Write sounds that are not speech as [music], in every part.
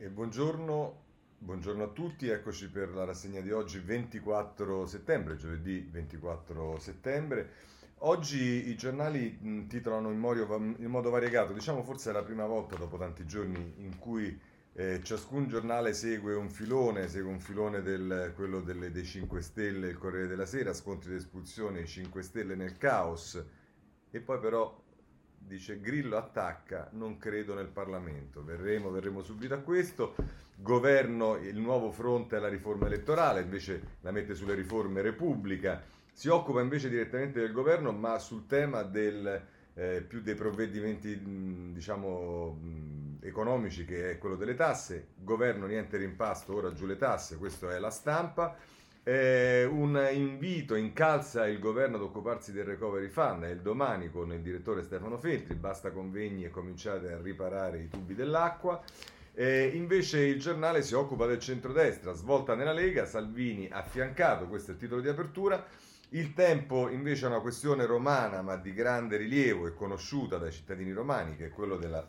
E buongiorno, buongiorno, a tutti, eccoci per la rassegna di oggi 24 settembre, giovedì 24 settembre. Oggi i giornali titolano in modo, in modo variegato, diciamo forse è la prima volta dopo tanti giorni in cui eh, ciascun giornale segue un filone, segue un filone del, quello delle, dei 5 Stelle, il Corriere della Sera, scontri d'espulsione, i 5 Stelle nel caos, e poi però dice Grillo attacca, non credo nel Parlamento. Verremo, verremo subito a questo. Governo, il nuovo fronte alla riforma elettorale, invece la mette sulle riforme Repubblica. Si occupa invece direttamente del governo, ma sul tema del, eh, più dei provvedimenti diciamo, economici, che è quello delle tasse. Governo niente rimpasto, ora giù le tasse, questa è la stampa. Eh, un invito incalza il governo ad occuparsi del recovery fund, è il domani con il direttore Stefano Feltri, basta convegni e cominciate a riparare i tubi dell'acqua. Eh, invece il giornale si occupa del centrodestra, svolta nella Lega, Salvini affiancato, questo è il titolo di apertura. Il tempo invece è una questione romana ma di grande rilievo e conosciuta dai cittadini romani, che è quello della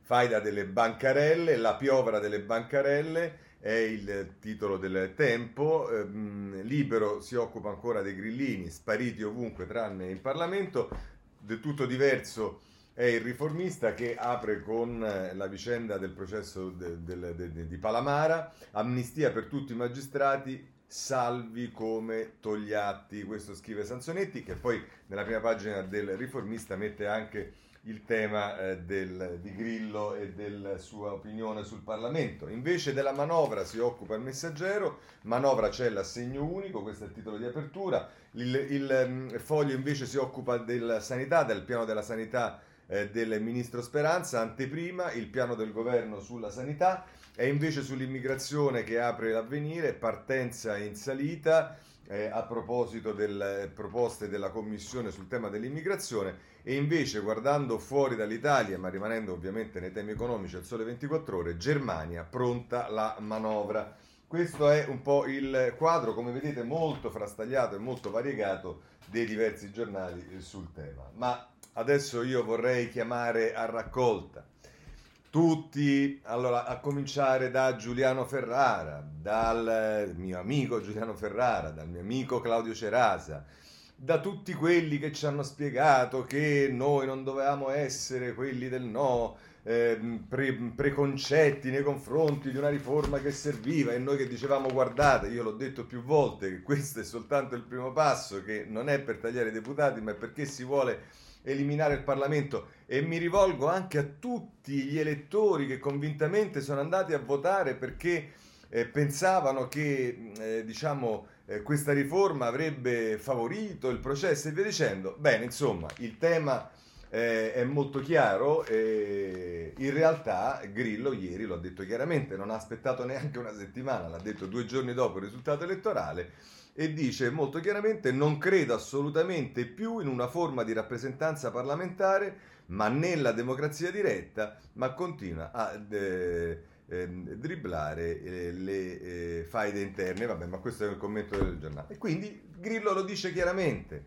faida delle bancarelle, la piovra delle bancarelle è il titolo del tempo. Ehm, Libero si occupa ancora dei grillini, spariti ovunque tranne in Parlamento. Del tutto diverso è il riformista che apre con eh, la vicenda del processo de, de, de, di Palamara, amnistia per tutti i magistrati, salvi come Togliatti. Questo scrive Sansonetti, che poi nella prima pagina del riformista mette anche il tema eh, del, di Grillo e della sua opinione sul Parlamento. Invece della manovra si occupa il messaggero, manovra c'è l'assegno unico, questo è il titolo di apertura, il, il mm, foglio invece si occupa della sanità, del piano della sanità eh, del ministro Speranza, anteprima il piano del governo sulla sanità e invece sull'immigrazione che apre l'avvenire, partenza in salita eh, a proposito delle proposte della Commissione sul tema dell'immigrazione e invece guardando fuori dall'Italia, ma rimanendo ovviamente nei temi economici al sole 24 ore, Germania pronta la manovra. Questo è un po' il quadro, come vedete, molto frastagliato e molto variegato dei diversi giornali sul tema. Ma adesso io vorrei chiamare a raccolta tutti, allora, a cominciare da Giuliano Ferrara, dal mio amico Giuliano Ferrara, dal mio amico Claudio Cerasa, da tutti quelli che ci hanno spiegato che noi non dovevamo essere quelli del no, eh, pre- preconcetti nei confronti di una riforma che serviva e noi che dicevamo guardate, io l'ho detto più volte, che questo è soltanto il primo passo, che non è per tagliare i deputati, ma è perché si vuole eliminare il Parlamento e mi rivolgo anche a tutti gli elettori che convintamente sono andati a votare perché eh, pensavano che eh, diciamo, eh, questa riforma avrebbe favorito il processo e via dicendo. Bene, insomma, il tema eh, è molto chiaro. in realtà Grillo ieri lo ha detto chiaramente, non ha aspettato neanche una settimana, l'ha detto due giorni dopo il risultato elettorale e dice molto chiaramente non credo assolutamente più in una forma di rappresentanza parlamentare, ma nella democrazia diretta, ma continua a eh, eh, dribblare eh, le eh, faide interne. Vabbè, ma questo è il commento del giornale. Quindi Grillo lo dice chiaramente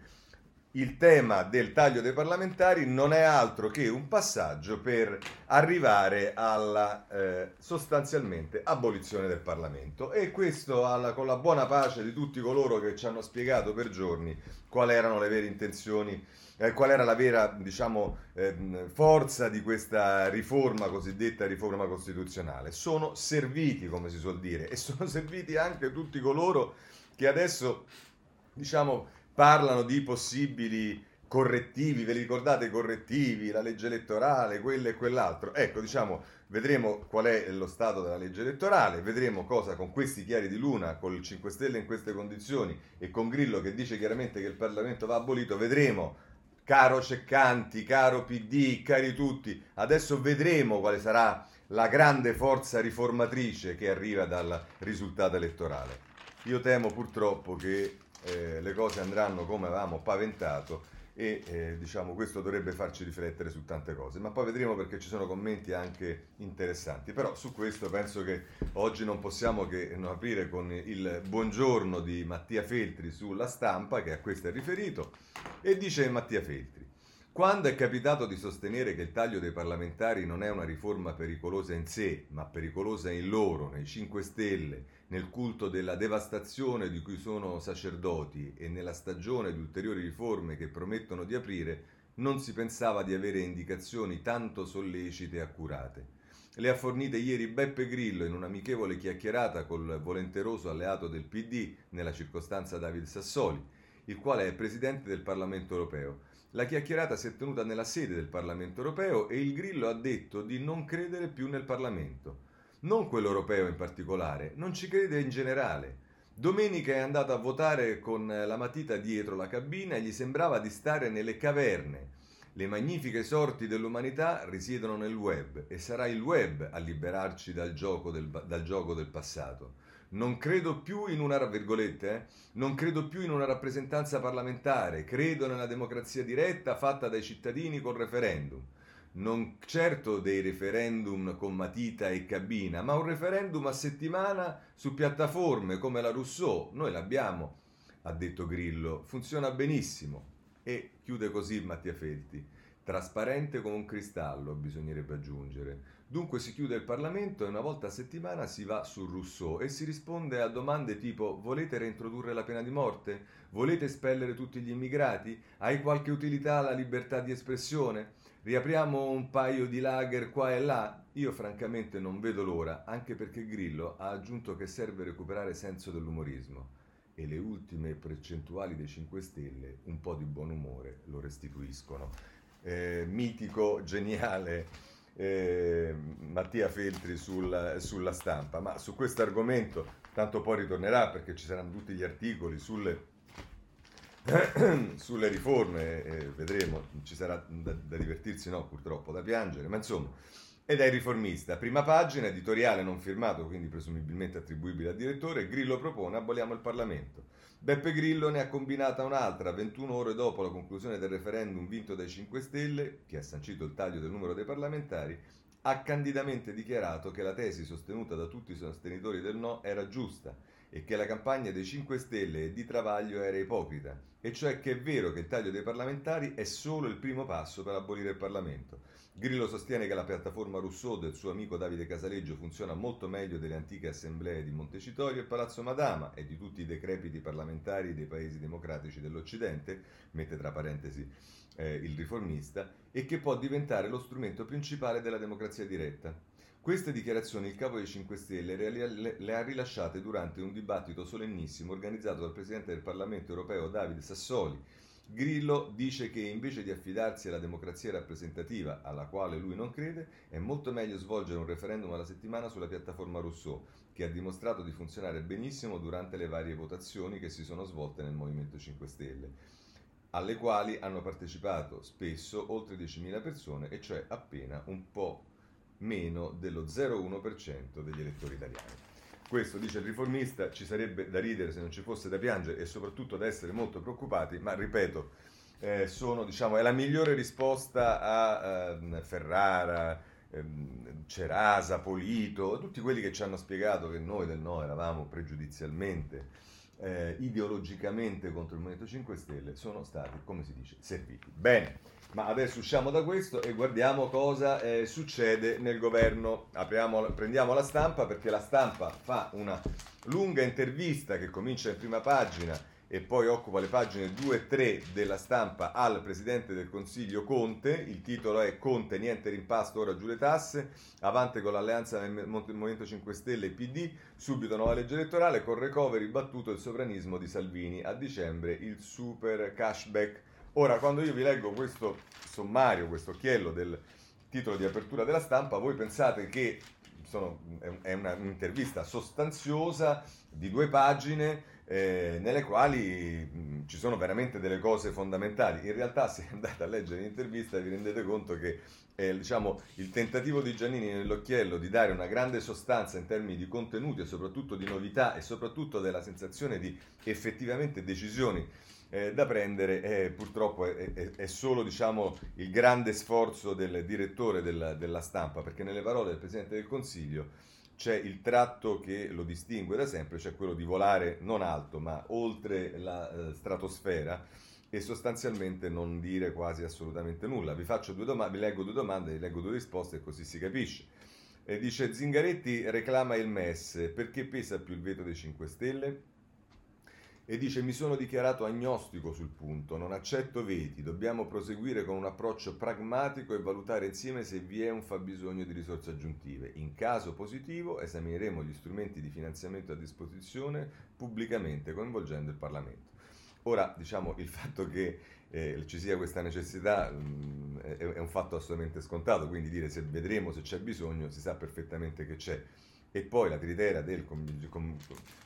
il tema del taglio dei parlamentari non è altro che un passaggio per arrivare alla eh, sostanzialmente abolizione del Parlamento e questo alla, con la buona pace di tutti coloro che ci hanno spiegato per giorni quali erano le vere intenzioni, eh, qual era la vera diciamo, eh, forza di questa riforma cosiddetta riforma costituzionale. Sono serviti, come si suol dire, e sono [laughs] serviti anche tutti coloro che adesso diciamo parlano di possibili correttivi, ve li ricordate i correttivi, la legge elettorale, quello e quell'altro. Ecco, diciamo, vedremo qual è lo stato della legge elettorale, vedremo cosa con questi chiari di luna, con il 5 Stelle in queste condizioni e con Grillo che dice chiaramente che il Parlamento va abolito, vedremo, caro Ceccanti, caro PD, cari tutti, adesso vedremo quale sarà la grande forza riformatrice che arriva dal risultato elettorale. Io temo purtroppo che eh, le cose andranno come avevamo paventato e eh, diciamo questo dovrebbe farci riflettere su tante cose, ma poi vedremo perché ci sono commenti anche interessanti, però su questo penso che oggi non possiamo che non aprire con il buongiorno di Mattia Feltri sulla stampa che a questo è riferito e dice Mattia Feltri Quando è capitato di sostenere che il taglio dei parlamentari non è una riforma pericolosa in sé, ma pericolosa in loro, nei 5 Stelle, nel culto della devastazione di cui sono sacerdoti e nella stagione di ulteriori riforme che promettono di aprire, non si pensava di avere indicazioni tanto sollecite e accurate. Le ha fornite ieri Beppe Grillo in un'amichevole chiacchierata col volenteroso alleato del PD, nella circostanza David Sassoli, il quale è presidente del Parlamento europeo la chiacchierata si è tenuta nella sede del Parlamento europeo e il Grillo ha detto di non credere più nel Parlamento. Non quello europeo in particolare, non ci crede in generale. Domenica è andato a votare con la matita dietro la cabina e gli sembrava di stare nelle caverne. Le magnifiche sorti dell'umanità risiedono nel web e sarà il web a liberarci dal gioco del, dal gioco del passato. Non credo più in una, eh, non credo più in una rappresentanza parlamentare, credo nella democrazia diretta fatta dai cittadini col referendum. Non certo dei referendum con matita e cabina, ma un referendum a settimana su piattaforme come la Rousseau. Noi l'abbiamo, ha detto Grillo, funziona benissimo. E chiude così Mattia Felti. Trasparente come un cristallo, bisognerebbe aggiungere Dunque si chiude il Parlamento e una volta a settimana si va su Rousseau e si risponde a domande tipo volete reintrodurre la pena di morte? Volete espellere tutti gli immigrati? Hai qualche utilità la libertà di espressione? Riapriamo un paio di lager qua e là? Io francamente non vedo l'ora, anche perché Grillo ha aggiunto che serve recuperare senso dell'umorismo e le ultime percentuali dei 5 Stelle un po' di buon umore lo restituiscono. Eh, mitico, geniale eh, Mattia Feltri sul, sulla stampa, ma su questo argomento tanto poi ritornerà perché ci saranno tutti gli articoli sulle, [clears throat] sulle riforme, eh, vedremo, ci sarà da, da divertirsi, no purtroppo, da piangere, ma insomma, ed è il riformista. Prima pagina, editoriale non firmato, quindi presumibilmente attribuibile al direttore, Grillo propone aboliamo il Parlamento. Beppe Grillo ne ha combinata un'altra 21 ore dopo la conclusione del referendum vinto dai 5 Stelle, che ha sancito il taglio del numero dei parlamentari, ha candidamente dichiarato che la tesi sostenuta da tutti i sostenitori del no era giusta e che la campagna dei 5 Stelle e di Travaglio era ipocrita, e cioè che è vero che il taglio dei parlamentari è solo il primo passo per abolire il Parlamento Grillo sostiene che la piattaforma Rousseau del suo amico Davide Casaleggio funziona molto meglio delle antiche assemblee di Montecitorio e Palazzo Madama e di tutti i decrepiti parlamentari dei paesi democratici dell'Occidente, mette tra parentesi eh, il riformista, e che può diventare lo strumento principale della democrazia diretta. Queste dichiarazioni il capo dei 5 Stelle le ha rilasciate durante un dibattito solennissimo organizzato dal Presidente del Parlamento europeo Davide Sassoli, Grillo dice che invece di affidarsi alla democrazia rappresentativa, alla quale lui non crede, è molto meglio svolgere un referendum alla settimana sulla piattaforma Rousseau, che ha dimostrato di funzionare benissimo durante le varie votazioni che si sono svolte nel Movimento 5 Stelle, alle quali hanno partecipato spesso oltre 10.000 persone, e cioè appena un po' meno dello 0,1% degli elettori italiani. Questo dice il riformista, ci sarebbe da ridere se non ci fosse da piangere e soprattutto da essere molto preoccupati, ma ripeto, eh, sono, diciamo, è la migliore risposta a eh, Ferrara, eh, Cerasa, Polito, tutti quelli che ci hanno spiegato che noi del no eravamo pregiudizialmente, eh, ideologicamente contro il Movimento 5 Stelle, sono stati, come si dice, serviti. Bene. Ma adesso usciamo da questo e guardiamo cosa eh, succede nel governo. Apriamo, prendiamo la stampa perché la stampa fa una lunga intervista che comincia in prima pagina e poi occupa le pagine 2 e 3 della stampa al Presidente del Consiglio Conte. Il titolo è Conte, niente rimpasto, ora giù le tasse. Avante con l'alleanza del Movimento 5 Stelle e PD. Subito nuova legge elettorale. Con recovery battuto il sovranismo di Salvini. A dicembre il super cashback. Ora, quando io vi leggo questo sommario, questo occhiello del titolo di apertura della stampa, voi pensate che sono, è un'intervista sostanziosa di due pagine eh, nelle quali mh, ci sono veramente delle cose fondamentali. In realtà, se andate a leggere l'intervista, vi rendete conto che eh, diciamo, il tentativo di Giannini nell'occhiello di dare una grande sostanza in termini di contenuti e soprattutto di novità e soprattutto della sensazione di effettivamente decisioni eh, da prendere eh, purtroppo è, è, è solo diciamo, il grande sforzo del direttore della, della stampa, perché nelle parole del Presidente del Consiglio c'è il tratto che lo distingue da sempre, cioè quello di volare non alto ma oltre la eh, stratosfera e sostanzialmente non dire quasi assolutamente nulla. Vi faccio due domande, vi leggo due domande, vi leggo due risposte e così si capisce. E dice Zingaretti reclama il MES, perché pesa più il veto dei 5 Stelle? E dice mi sono dichiarato agnostico sul punto, non accetto veti, dobbiamo proseguire con un approccio pragmatico e valutare insieme se vi è un fabbisogno di risorse aggiuntive. In caso positivo esamineremo gli strumenti di finanziamento a disposizione pubblicamente coinvolgendo il Parlamento. Ora, diciamo, il fatto che eh, ci sia questa necessità mh, mm, è, è, un fatto assolutamente scontato, quindi dire se vedremo se c'è bisogno si sa perfettamente che c'è. E poi la tritera del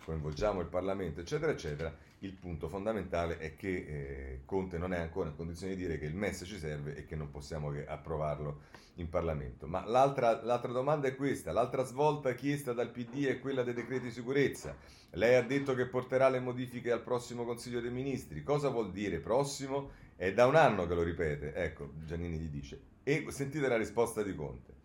coinvolgiamo il Parlamento, eccetera, eccetera, il punto fondamentale è che eh, Conte non è ancora in condizione di dire che il MES ci serve e che non possiamo che approvarlo in Parlamento. Ma l'altra, l'altra domanda è questa, l'altra svolta chiesta dal PD è quella dei decreti di sicurezza. Lei ha detto che porterà le modifiche al prossimo Consiglio dei Ministri. Cosa vuol dire prossimo? È da un anno che lo ripete. Ecco, Giannini gli dice. E sentite la risposta di Conte.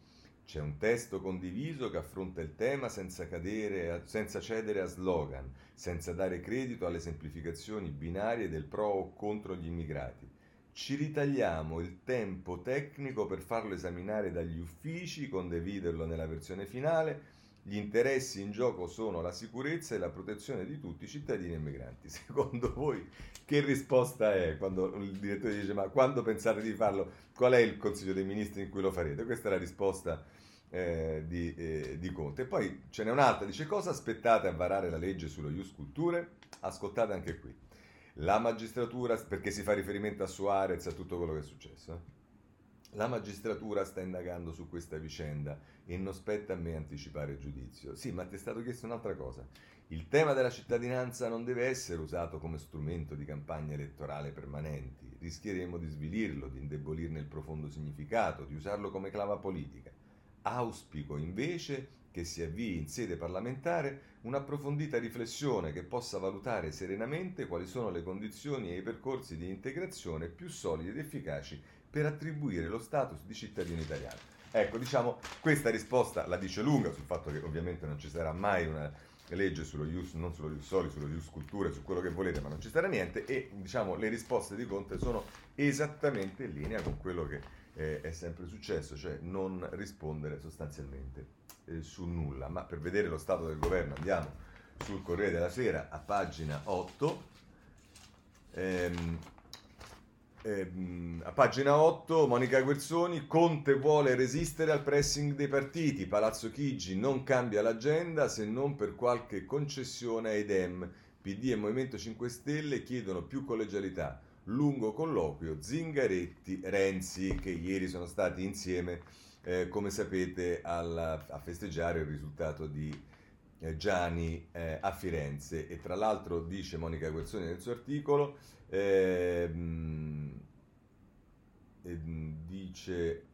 C'è un testo condiviso che affronta il tema senza, cadere, senza cedere a slogan, senza dare credito alle semplificazioni binarie del pro o contro gli immigrati. Ci ritagliamo il tempo tecnico per farlo esaminare dagli uffici, condividerlo nella versione finale gli interessi in gioco sono la sicurezza e la protezione di tutti i cittadini e migranti. [laughs] Secondo voi che risposta è quando il direttore dice ma quando pensate di farlo? Qual è il Consiglio dei Ministri in cui lo farete? Questa è la risposta eh, di, eh, di, Conte. E poi ce n'è un'altra, dice cosa aspettate a varare la legge sullo Ius Culture? Ascoltate anche qui. La magistratura, perché si fa riferimento a Suarez a tutto quello che è successo. Eh? La magistratura sta indagando su questa vicenda e non spetta a me anticipare il giudizio. Sì, ma ti è stato chiesto un'altra cosa. Il tema della cittadinanza non deve essere usato come strumento di campagna elettorale permanenti. Rischieremo di svilirlo, di indebolirne il profondo significato, di usarlo come clava politica. Auspico invece che si avvii in sede parlamentare un'approfondita riflessione che possa valutare serenamente quali sono le condizioni e i percorsi di integrazione più solidi ed efficaci per attribuire lo status di cittadino italiano. Ecco, diciamo, questa risposta la dice lunga sul fatto che ovviamente non ci sarà mai una legge sullo ius, non sullo ius soli, sullo ius culture, su quello che volete, ma non ci sarà niente e diciamo le risposte di Conte sono esattamente in linea con quello che eh, è sempre successo, cioè non rispondere sostanzialmente eh, su nulla. Ma per vedere lo stato del governo andiamo sul Corriere della Sera a pagina 8. Ehm, Ehm, a pagina 8, Monica Guerzoni, Conte vuole resistere al pressing dei partiti, Palazzo Chigi non cambia l'agenda se non per qualche concessione ai Dem. PD e Movimento 5 Stelle chiedono più collegialità. Lungo colloquio Zingaretti, Renzi, che ieri sono stati insieme, eh, come sapete, alla, a festeggiare il risultato di eh, Gianni eh, a Firenze. E tra l'altro, dice Monica Guerzoni nel suo articolo, Ehm, dice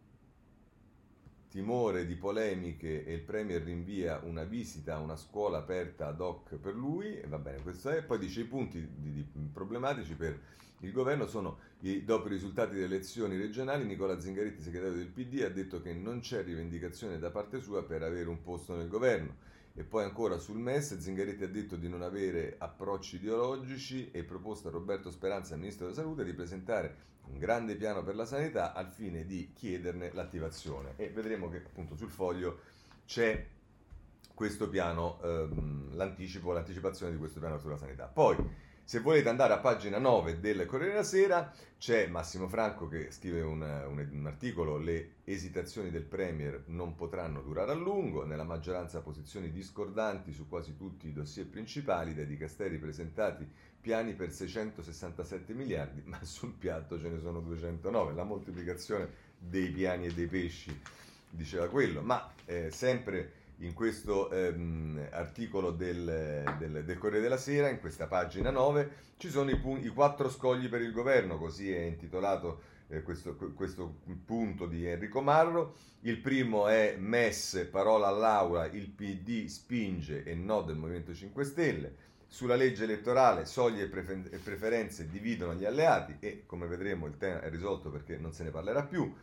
timore di polemiche e il Premier rinvia una visita a una scuola aperta ad hoc per lui, e va bene, questo è, poi dice i punti di, di, problematici per il governo sono, i, dopo i risultati delle elezioni regionali, Nicola Zingaretti, segretario del PD, ha detto che non c'è rivendicazione da parte sua per avere un posto nel governo. E poi ancora sul MES, Zingaretti ha detto di non avere approcci ideologici e proposta a Roberto Speranza, Ministro della Salute, di presentare un grande piano per la sanità al fine di chiederne l'attivazione. E vedremo che appunto sul foglio c'è questo piano, ehm, l'anticipo, l'anticipazione di questo piano sulla sanità. Poi se volete andare a pagina 9 del Corriere della Sera, c'è Massimo Franco che scrive un, un, un, articolo, le esitazioni del Premier non potranno durare a lungo, nella maggioranza posizioni discordanti su quasi tutti i dossier principali, dai dicasteri presentati piani per 667 miliardi, ma sul piatto ce ne sono 209, la moltiplicazione dei piani e dei pesci, diceva quello, ma eh, sempre in questo ehm, articolo del, del, del, Corriere della Sera, in questa pagina 9, ci sono i, i quattro scogli per il governo, così è intitolato eh, questo, questo, punto di Enrico Marro. Il primo è MES, parola all'aula, il PD spinge e no del Movimento 5 Stelle. Sulla legge elettorale soglie e preferenze dividono gli alleati e come vedremo il tema è risolto perché non se ne parlerà più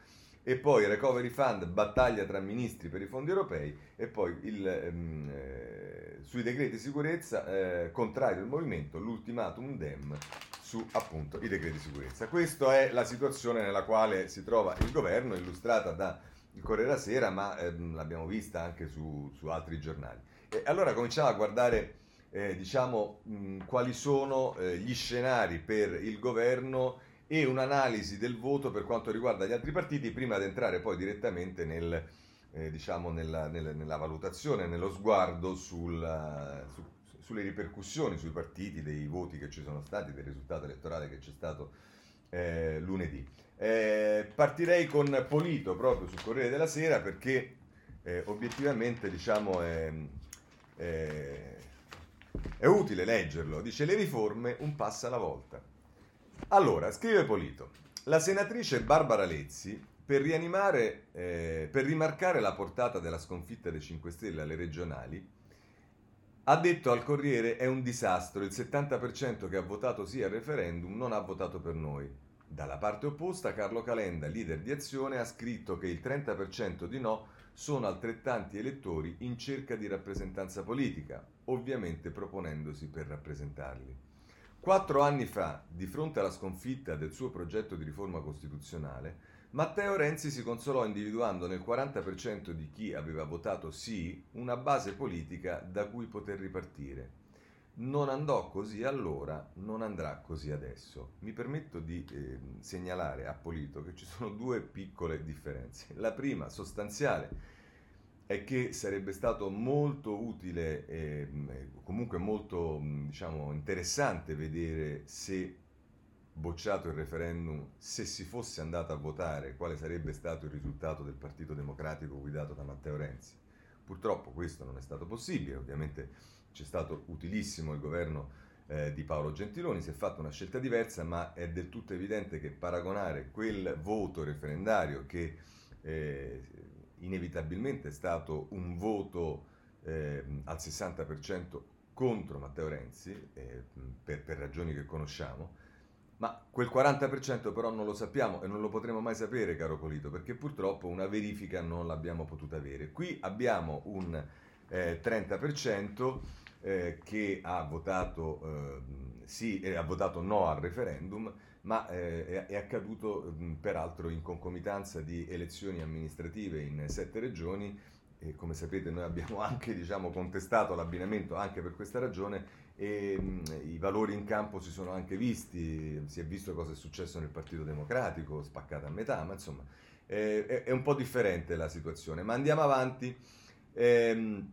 e poi Recovery Fund, battaglia tra ministri per i fondi europei e poi il, ehm, eh, sui decreti di sicurezza, eh, contrario al movimento, l'ultimatum DEM su appunto i decreti di sicurezza. Questa è la situazione nella quale si trova il governo, illustrata da il Corriere della Sera, ma ehm, l'abbiamo vista anche su, su, altri giornali. E allora cominciamo a guardare eh, diciamo, mh, quali sono eh, gli scenari per il governo e un'analisi del voto per quanto riguarda gli altri partiti prima di entrare poi direttamente nel, eh, diciamo nella, nella, nella, valutazione, nello sguardo sul, su, sulle ripercussioni sui partiti, dei voti che ci sono stati, del risultato elettorale che c'è stato eh, lunedì. Eh, partirei con Polito proprio sul Corriere della Sera perché eh, obiettivamente diciamo è, è, è utile leggerlo. Dice le riforme un passo alla volta. Allora, scrive Polito, la senatrice Barbara Lezzi per eh, per rimarcare la portata della sconfitta dei 5 Stelle alle regionali, ha detto al Corriere è un disastro, il 70% che ha votato sì al referendum non ha votato per noi. Dalla parte opposta Carlo Calenda, leader di Azione, ha scritto che il 30% di no sono altrettanti elettori in cerca di rappresentanza politica, ovviamente proponendosi per rappresentarli. Quattro anni fa, di fronte alla sconfitta del suo progetto di riforma costituzionale, Matteo Renzi si consolò individuando nel 40% di chi aveva votato sì una base politica da cui poter ripartire. Non andò così allora, non andrà così adesso. Mi permetto di eh, segnalare a Polito che ci sono due piccole differenze. La prima, sostanziale, è che sarebbe stato molto utile e comunque molto diciamo, interessante vedere se bocciato il referendum, se si fosse andato a votare, quale sarebbe stato il risultato del Partito Democratico guidato da Matteo Renzi. Purtroppo questo non è stato possibile, ovviamente c'è stato utilissimo il governo eh, di Paolo Gentiloni, si è fatta una scelta diversa, ma è del tutto evidente che paragonare quel voto referendario che eh, inevitabilmente è stato un voto eh, al 60% contro Matteo Renzi, eh, per, per ragioni che conosciamo, ma quel 40% però non lo sappiamo e non lo potremo mai sapere, caro Polito, perché purtroppo una verifica non l'abbiamo potuta avere. Qui abbiamo un eh, 30% eh, che ha votato eh, sì e ha votato no al referendum, ma eh, è, accaduto mh, peraltro in concomitanza di elezioni amministrative in sette regioni e come sapete noi abbiamo [laughs] anche diciamo, contestato l'abbinamento anche per questa ragione e mh, i valori in campo si sono anche visti, si è visto cosa è successo nel Partito Democratico, spaccato a metà, ma insomma eh, è, è, un po' differente la situazione. Ma andiamo avanti. Ehm,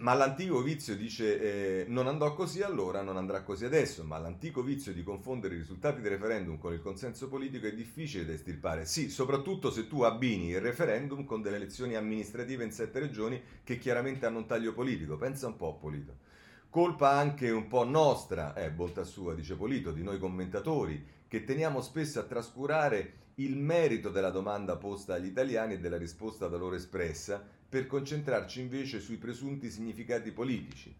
ma l'antico vizio dice eh, non andò così allora, non andrà così adesso, ma l'antico vizio di confondere i risultati del referendum con il consenso politico è difficile da estirpare. Sì, soprattutto se tu abbini il referendum con delle elezioni amministrative in sette regioni che chiaramente hanno un taglio politico. Pensa un po', Polito. Colpa anche un po' nostra, eh, bolta sua, dice Polito, di noi commentatori, che teniamo spesso a trascurare il merito della domanda posta agli italiani e della risposta da loro espressa, per concentrarci invece sui presunti significati politici.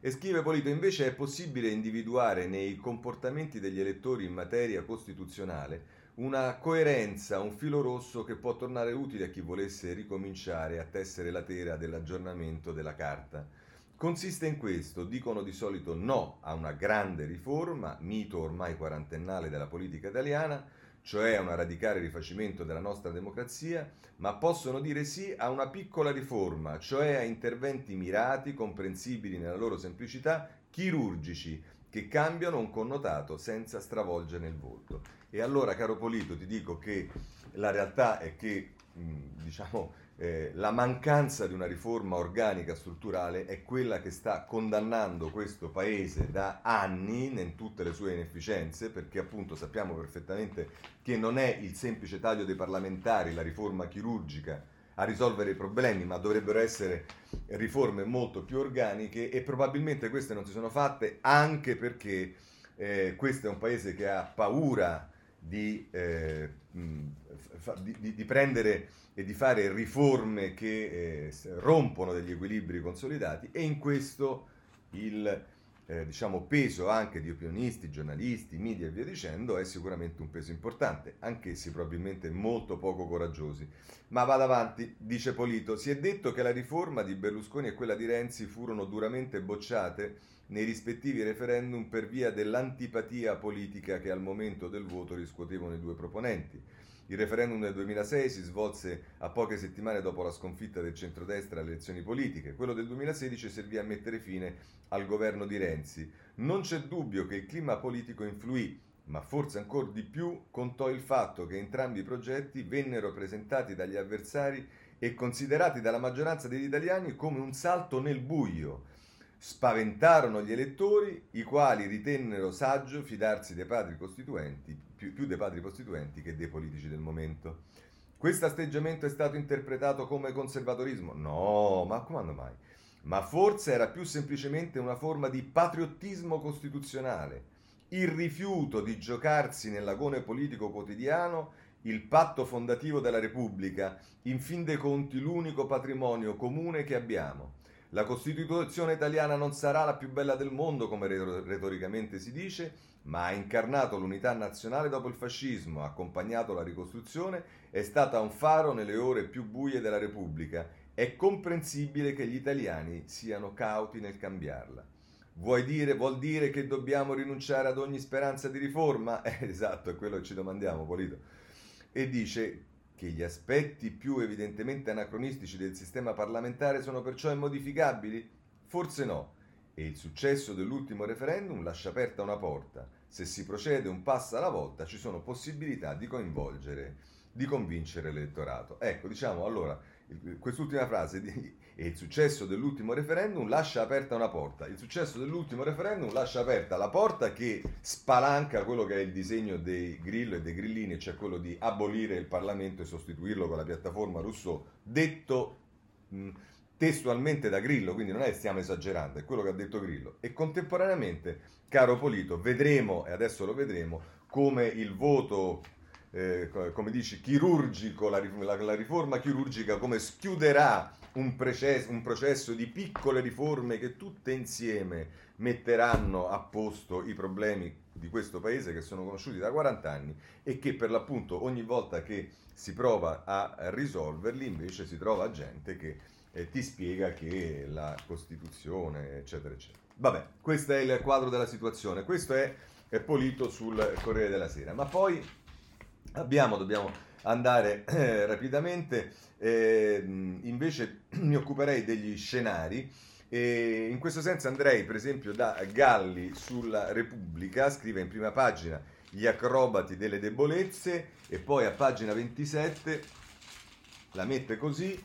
E scrive Polito, invece è possibile individuare nei comportamenti degli elettori in materia costituzionale una coerenza, un filo rosso che può tornare utile a chi volesse ricominciare a tessere la tela dell'aggiornamento della carta consiste in questo, dicono di solito no a una grande riforma, mito ormai quarantennale della politica italiana, cioè a un radicale rifacimento della nostra democrazia, ma possono dire sì a una piccola riforma, cioè a interventi mirati, comprensibili nella loro semplicità, chirurgici, che cambiano un connotato senza stravolgere il volto. E allora, caro Polito, ti dico che la realtà è che, diciamo, eh, la mancanza di una riforma organica strutturale è quella che sta condannando questo paese da anni in tutte le sue inefficienze, perché appunto sappiamo perfettamente che non è il semplice taglio dei parlamentari, la riforma chirurgica a risolvere i problemi, ma dovrebbero essere riforme molto più organiche e probabilmente queste non si sono fatte anche perché eh, questo è un paese che ha paura di, eh, di, di, di prendere e di fare riforme che eh, rompono degli equilibri consolidati e in questo il, eh, diciamo, peso anche di opinionisti, giornalisti, media e via dicendo è sicuramente un peso importante, anch'essi probabilmente molto poco coraggiosi. Ma vado avanti, dice Polito, si è detto che la riforma di Berlusconi e quella di Renzi furono duramente bocciate nei rispettivi referendum per via dell'antipatia politica che al momento del voto riscuotevano i due proponenti. Il referendum del 2006 si svolse a poche settimane dopo la sconfitta del centrodestra alle elezioni politiche. Quello del 2016 servì a mettere fine al governo di Renzi. Non c'è dubbio che il clima politico influì, ma forse ancora di più contò il fatto che entrambi i progetti vennero presentati dagli avversari e considerati dalla maggioranza degli italiani come un salto nel buio spaventarono gli elettori, i quali ritennero saggio fidarsi dei padri costituenti, più, più dei padri costituenti che dei politici del momento. Questo atteggiamento è stato interpretato come conservatorismo? No, ma quando mai? Ma forse era più semplicemente una forma di patriottismo costituzionale, il rifiuto di giocarsi nell'agone politico quotidiano il patto fondativo della Repubblica, in fin dei conti l'unico patrimonio comune che abbiamo. La Costituzione italiana non sarà la più bella del mondo, come retoricamente si dice, ma ha incarnato l'unità nazionale dopo il fascismo, ha accompagnato la ricostruzione, è stata un faro nelle ore più buie della Repubblica. È comprensibile che gli italiani siano cauti nel cambiarla. Vuoi dire, vuol dire che dobbiamo rinunciare ad ogni speranza di riforma? [laughs] Eh, esatto, è quello che ci domandiamo, Polito. E dice che gli aspetti più evidentemente anacronistici del sistema parlamentare sono perciò immodificabili? Forse no. E il successo dell'ultimo referendum lascia aperta una porta. Se si procede un passo alla volta ci sono possibilità di coinvolgere, di convincere l'elettorato. Ecco, diciamo allora, quest'ultima frase di, e il successo dell'ultimo referendum lascia aperta una porta. Il successo dell'ultimo referendum lascia aperta la porta che spalanca quello che è il disegno dei Grillo e dei Grillini, cioè quello di abolire il Parlamento e sostituirlo con la piattaforma Rousseau, detto mh, testualmente da Grillo, quindi non è che stiamo esagerando, è quello che ha detto Grillo. E contemporaneamente, caro Polito, vedremo, e adesso lo vedremo, come il voto eh, come dici, chirurgico, la, la, la, riforma chirurgica, come schiuderà un, processo, un processo di piccole riforme che tutte insieme metteranno a posto i problemi di questo paese che sono conosciuti da 40 anni e che per l'appunto ogni volta che si prova a risolverli invece si trova gente che eh, ti spiega che la Costituzione, eccetera, eccetera. Vabbè, questo è il quadro della situazione, questo è, è Polito sul Corriere della Sera, ma poi abbiamo, dobbiamo andare eh, rapidamente, eh, invece [clears throat] mi occuperei degli scenari. E in questo senso andrei per esempio da Galli sulla Repubblica, scrive in prima pagina gli acrobati delle debolezze e poi a pagina 27 la mette così.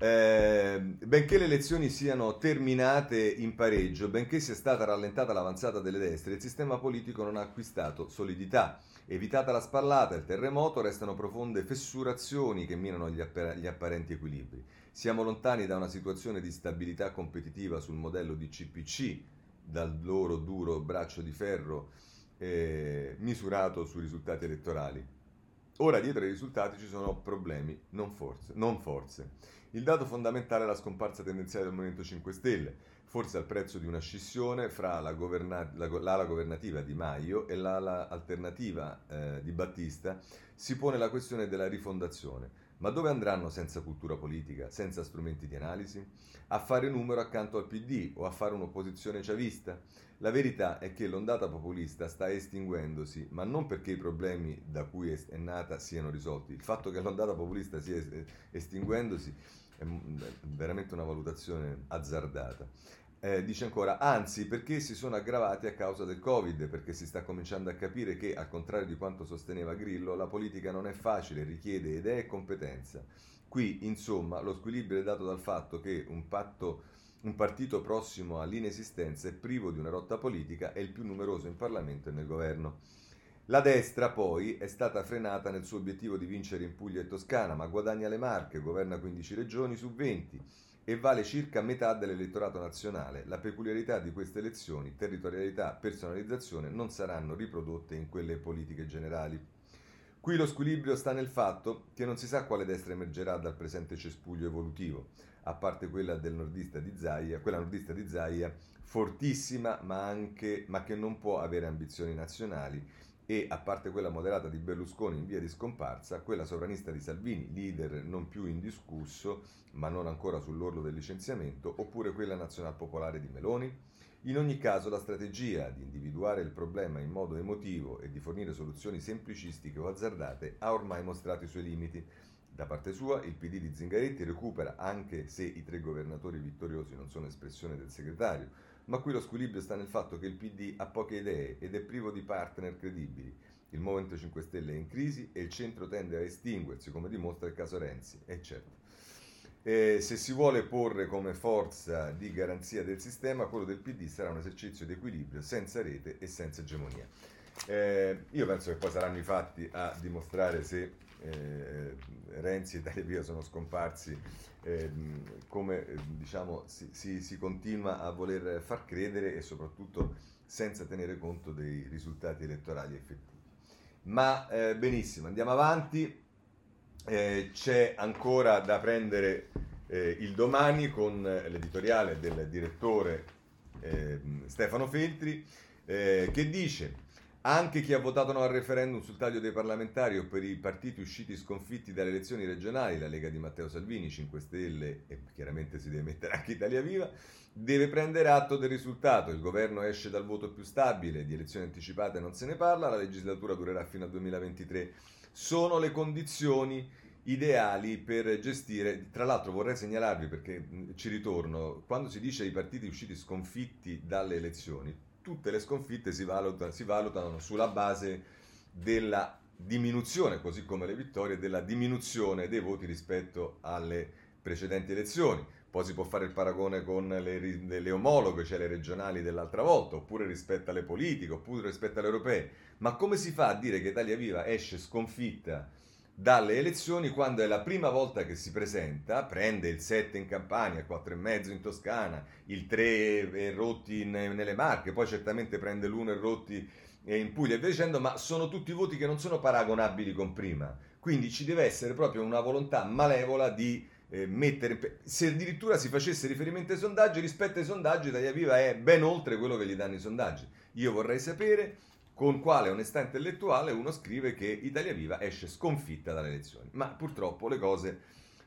Eh, benché le elezioni siano terminate in pareggio, benché sia stata rallentata l'avanzata delle destre, il sistema politico non ha acquistato solidità. Evitata la spallata e il terremoto, restano profonde fessurazioni che minano gli, appa- gli, apparenti equilibri. Siamo lontani da una situazione di stabilità competitiva sul modello di CPC, dal loro duro braccio di ferro eh, misurato sui risultati elettorali. Ora dietro ai risultati ci sono problemi, non forze. Non forze. Il dato fondamentale è la scomparsa tendenziale del Movimento 5 Stelle forse al prezzo di una scissione fra la governa- la, l'ala governativa di Maio e l'ala alternativa eh, di Battista, si pone la questione della rifondazione. Ma dove andranno senza cultura politica, senza strumenti di analisi? A fare numero accanto al PD o a fare un'opposizione chavista? La verità è che l'ondata populista sta estinguendosi, ma non perché i problemi da cui è nata siano risolti. Il fatto che l'ondata populista stia estinguendosi è veramente una valutazione azzardata. Eh, dice ancora, anzi perché si sono aggravati a causa del Covid, perché si sta cominciando a capire che, al contrario di quanto sosteneva Grillo, la politica non è facile, richiede idee e competenza. Qui, insomma, lo squilibrio è dato dal fatto che un, patto, un partito prossimo all'inesistenza è privo di una rotta politica e il più numeroso in Parlamento e nel governo. La destra poi è stata frenata nel suo obiettivo di vincere in Puglia e Toscana, ma guadagna le Marche, governa 15 regioni su 20 e vale circa metà dell'elettorato nazionale. La peculiarità di queste elezioni, territorialità, personalizzazione, non saranno riprodotte in quelle politiche generali. Qui lo squilibrio sta nel fatto che non si sa quale destra emergerà dal presente cespuglio evolutivo. a parte quella del nordista di Zaia, quella nordista di Zaia, fortissima ma, anche, ma che non può avere ambizioni nazionali e a parte quella moderata di Berlusconi in via di scomparsa, quella sovranista di Salvini, leader non più indiscusso, ma non ancora sull'orlo del licenziamento, oppure quella nazionalpopolare di Meloni? In ogni caso la strategia di individuare il problema in modo emotivo e di fornire soluzioni semplicistiche o azzardate ha ormai mostrato i suoi limiti. Da parte sua, il PD di Zingaretti recupera, anche se i tre governatori vittoriosi non sono espressione del segretario, ma qui lo squilibrio sta nel fatto che il PD ha poche idee ed è privo di partner credibili. Il Movimento 5 Stelle è in crisi e il centro tende a estinguersi, come dimostra il caso Renzi. E certo. Se si vuole porre come forza di garanzia del sistema, quello del PD sarà un esercizio di equilibrio senza rete e senza egemonia. Eh, io penso che poi saranno i fatti a dimostrare se eh, Renzi e Italia Via sono scomparsi, eh, come diciamo, si, si, si, continua a voler far credere e soprattutto senza tenere conto dei risultati elettorali effettivi. Ma eh, benissimo, andiamo avanti. Eh, c'è ancora da prendere eh, il domani con l'editoriale del direttore ehm, Stefano Feltri che dice anche chi ha votato no al referendum sul taglio dei parlamentari o per i partiti usciti sconfitti dalle elezioni regionali, la Lega di Matteo Salvini, 5 Stelle e chiaramente si deve mettere anche Italia Viva, deve prendere atto del risultato. Il governo esce dal voto più stabile, di elezioni anticipate non se ne parla, la legislatura durerà fino al 2023. Sono le condizioni ideali per gestire. Tra l'altro vorrei segnalarvi perché ci ritorno, quando si dice i partiti usciti sconfitti dalle elezioni, tutte le sconfitte si valutano, si valutano sulla base della diminuzione, così come le vittorie, della diminuzione dei voti rispetto alle precedenti elezioni. Poi si può fare il paragone con le, le omologhe, cioè le regionali dell'altra volta, oppure rispetto alle politiche, oppure rispetto alle europee. Ma come si fa a dire che Italia Viva esce sconfitta dalle elezioni quando è la prima volta che si presenta, prende il 7 in Campania, il 4,5 in Toscana, il 3 e rotti in, nelle Marche, poi certamente prende l'1 e rotti in Puglia e via dicendo, ma sono tutti voti che non sono paragonabili con prima. Quindi ci deve essere proprio una volontà malevola di eh, mettere, se addirittura si facesse riferimento ai sondaggi, rispetto ai sondaggi Italia Viva è ben oltre quello che gli danno i sondaggi. Io vorrei sapere con quale onestà intellettuale uno scrive che Italia Viva esce sconfitta dalle elezioni. Ma purtroppo le cose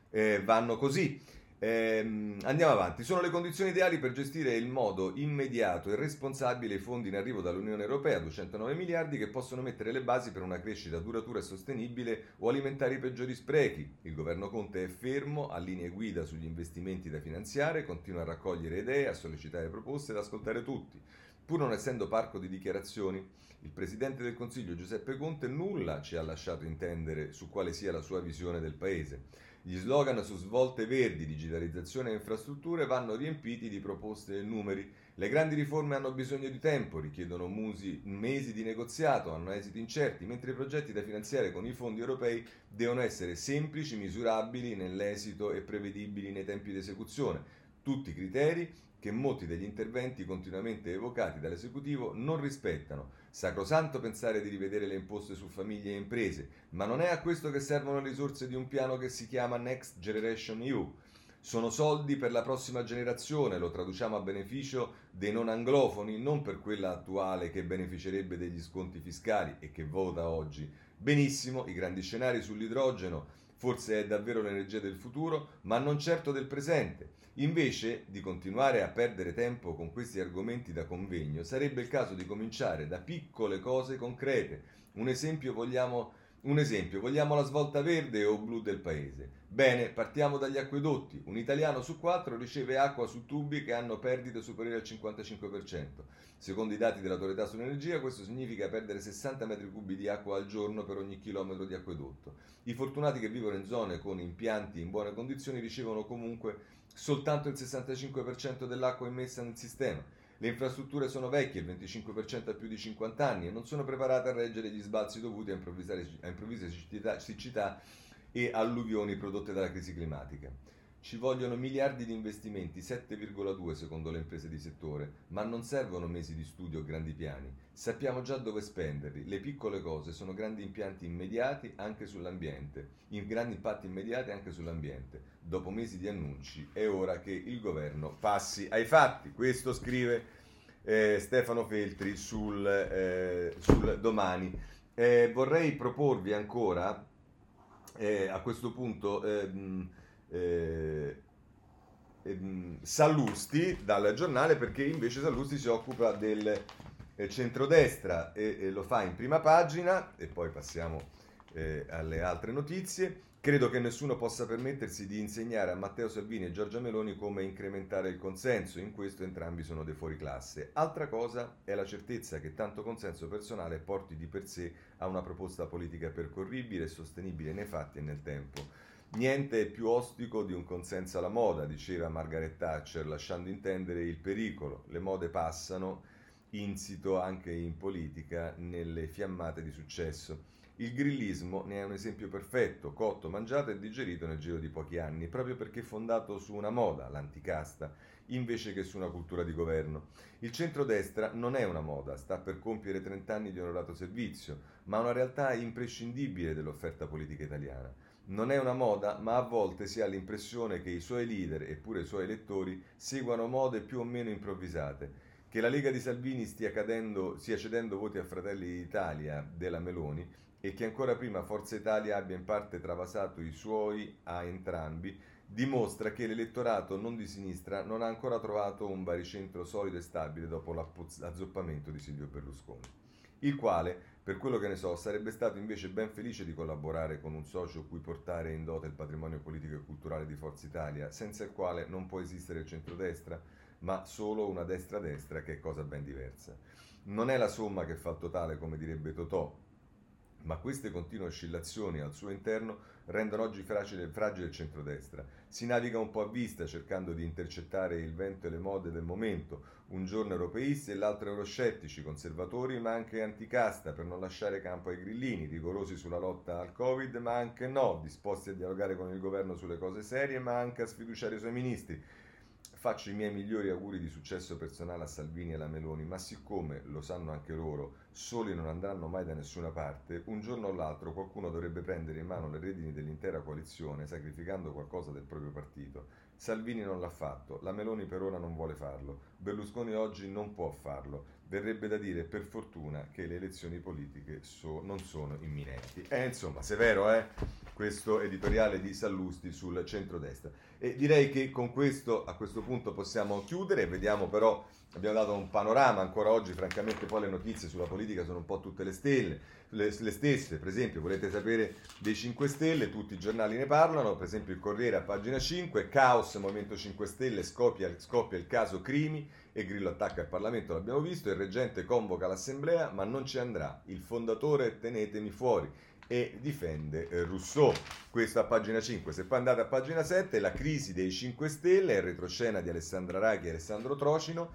eh, vanno così. Eh, andiamo avanti. Sono le condizioni ideali per gestire in modo immediato e responsabile i fondi in arrivo dall'Unione Europea, 209 miliardi, che possono mettere le basi per una crescita duratura e sostenibile o alimentare i peggiori sprechi. Il governo Conte è fermo, ha linee guida sugli investimenti da finanziare, continua a raccogliere idee, a sollecitare proposte ed ascoltare tutti. Pur non essendo parco di dichiarazioni, il Presidente del Consiglio Giuseppe Conte nulla ci ha lasciato intendere su quale sia la sua visione del Paese. Gli slogan su svolte verdi, digitalizzazione e infrastrutture vanno riempiti di proposte e numeri. Le grandi riforme hanno bisogno di tempo, richiedono musi, mesi di negoziato, hanno esiti incerti, mentre i progetti da finanziare con i fondi europei devono essere semplici, misurabili nell'esito e prevedibili nei tempi di esecuzione. Tutti criteri che molti degli interventi continuamente evocati dall'esecutivo non rispettano. Sacrosanto pensare di rivedere le imposte su famiglie e imprese, ma non è a questo che servono le risorse di un piano che si chiama Next Generation EU. Sono soldi per la prossima generazione, lo traduciamo a beneficio dei non anglofoni, non per quella attuale che beneficerebbe degli sconti fiscali e che vota oggi. Benissimo, i grandi scenari sull'idrogeno, forse è davvero l'energia del futuro, ma non certo del presente. Invece di continuare a perdere tempo con questi argomenti da convegno, sarebbe il caso di cominciare da piccole cose concrete. Un esempio vogliamo, un esempio, vogliamo la svolta verde o blu del paese. Bene, partiamo dagli acquedotti. Un italiano su quattro riceve acqua su tubi che hanno perdite superiori al 55%. Secondo i dati dell'autorità sull'energia, questo significa perdere 60 metri cubi di acqua al giorno per ogni chilometro di acquedotto. I fortunati che vivono in zone con impianti in buone condizioni ricevono comunque soltanto il 65% dell'acqua immessa nel sistema. Le infrastrutture sono vecchie, il 25% ha più di 50 anni e non sono preparate a reggere gli sbalzi dovuti a, a improvvise siccità, siccità e alluvioni prodotte dalla crisi climatica. Ci vogliono miliardi di investimenti, 7,2 secondo le imprese di settore, ma non servono mesi di studio o grandi piani. Sappiamo già dove spenderli. Le piccole cose sono grandi impianti immediati anche sull'ambiente, in grandi impatti immediati anche sull'ambiente. Dopo mesi di annunci è ora che il governo passi ai fatti. Questo scrive eh, Stefano Feltri sul, eh, sul domani. Eh, vorrei proporvi ancora eh, a questo punto ehm, eh, Sallusti dal giornale perché invece Sallusti si occupa del eh, centrodestra e, e, lo fa in prima pagina e poi passiamo eh, alle altre notizie. Credo che nessuno possa permettersi di insegnare a Matteo Salvini e Giorgia Meloni come incrementare il consenso, in questo entrambi sono dei fuoriclasse. Altra cosa è la certezza che tanto consenso personale porti di per sé a una proposta politica percorribile e sostenibile nei fatti e nel tempo. Niente è più ostico di un consenso alla moda, diceva Margaret Thatcher, lasciando intendere il pericolo. Le mode passano, insito anche in politica, nelle fiammate di successo. Il grillismo ne è un esempio perfetto, cotto, mangiato e digerito nel giro di pochi anni, proprio perché fondato su una moda, l'anticasta, invece che su una cultura di governo. Il centrodestra non è una moda, sta per compiere 30 anni di onorato servizio, ma una realtà imprescindibile dell'offerta politica italiana. Non è una moda, ma a volte si ha l'impressione che i suoi leader, eppure i suoi elettori, seguano mode più o meno improvvisate, che la Lega di Salvini stia, cadendo, stia cedendo voti a Fratelli d'Italia della Meloni e che ancora prima Forza Italia abbia in parte travasato i suoi a entrambi, dimostra che l'elettorato non di sinistra non ha ancora trovato un baricentro solido e stabile dopo l'azzoppamento di Silvio Berlusconi, il quale per quello che ne so, sarebbe stato invece ben felice di collaborare con un socio cui portare in dote il patrimonio politico e culturale di Forza Italia, senza il quale non può esistere il centrodestra, ma solo una destra-destra che è cosa ben diversa. Non è la somma che fa il totale, come direbbe Totò, ma queste continue oscillazioni al suo interno rendono oggi fragile, fragile il centrodestra. Si naviga un po' a vista cercando di intercettare il vento e le mode del momento, un giorno europeisti e l'altro euroscettici, conservatori ma anche anticasta per non lasciare campo ai grillini, rigorosi sulla lotta al Covid ma anche no, disposti a dialogare con il governo sulle cose serie ma anche a sfiduciare i suoi ministri. Faccio i miei migliori auguri di successo personale a Salvini e alla Meloni, ma siccome, lo sanno anche loro, soli non andranno mai da nessuna parte, un giorno o l'altro qualcuno dovrebbe prendere in mano le redini dell'intera coalizione, sacrificando qualcosa del proprio partito. Salvini non l'ha fatto, la Meloni per ora non vuole farlo, Berlusconi oggi non può farlo. Verrebbe da dire per fortuna che le elezioni politiche so, non sono imminenti. Eh, insomma, severo, eh? Questo editoriale di Sallusti sul centrodestra. E direi che con questo a questo punto possiamo chiudere, vediamo però, abbiamo dato un panorama, ancora oggi francamente poi le notizie sulla politica sono un po' tutte le stelle, le, le stesse, per esempio volete sapere dei 5 Stelle, tutti i giornali ne parlano, per esempio il Corriere a pagina 5, caos, Movimento 5 Stelle, scoppia, scoppia il caso Crimi e Grillo attacca il Parlamento, l'abbiamo visto, il reggente convoca l'assemblea ma non ci andrà, il fondatore tenetemi fuori e difende eh, Rousseau. Questo a pagina 5. Se poi andate a pagina 7, la crisi dei 5 Stelle, retroscena di Alessandra Raghi e Alessandro Trocino.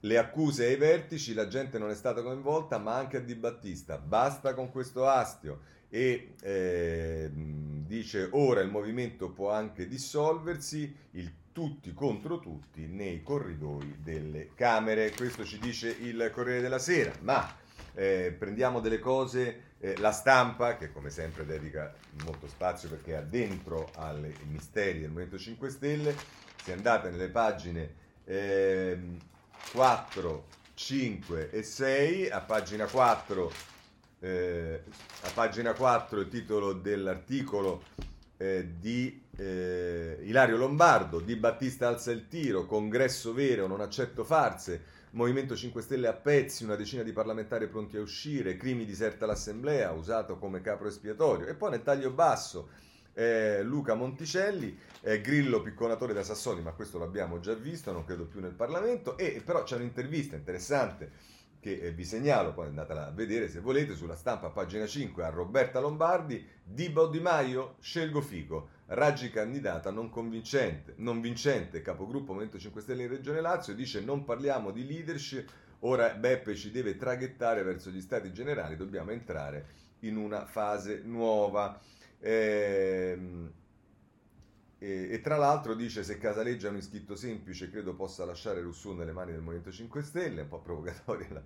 Le accuse ai vertici, la gente non è stata coinvolta, ma anche a Di Battista. Basta con questo astio. E eh, dice ora il movimento può anche dissolversi, il tutti contro tutti nei corridoi delle Camere. Questo ci dice il Corriere della Sera. Ma eh, prendiamo delle cose eh, la stampa, che come sempre dedica molto spazio perché ha dentro ai misteri del Movimento 5 Stelle, se andate nelle pagine eh, 4, 5 e 6, a pagina 4, eh, a pagina 4 il titolo dell'articolo eh, di eh, Ilario Lombardo, Di Battista alza il tiro, congresso vero, non accetto farse, Movimento 5 Stelle a pezzi, una decina di parlamentari pronti a uscire, Crimi diserta l'assemblea, usato come capro espiatorio. E poi nel taglio basso eh, Luca Monticelli, eh, Grillo picconatore da Sassoli, ma questo l'abbiamo già visto, non credo più nel Parlamento. E però c'è un'intervista interessante che eh, vi segnalo, poi andatela a vedere se volete, sulla stampa pagina 5 a Roberta Lombardi, Diba Di Maio, scelgo Fico. Raggi candidata non convincente, non vincente, capogruppo Movimento 5 Stelle in Regione Lazio, dice non parliamo di leadership, ora Beppe ci deve traghettare verso gli stati generali, dobbiamo entrare in una fase nuova. Ehm, e, e, tra l'altro dice se Casaleggio è un iscritto semplice credo possa lasciare Rousseau nelle mani del Movimento 5 Stelle, un po' provocatoria la,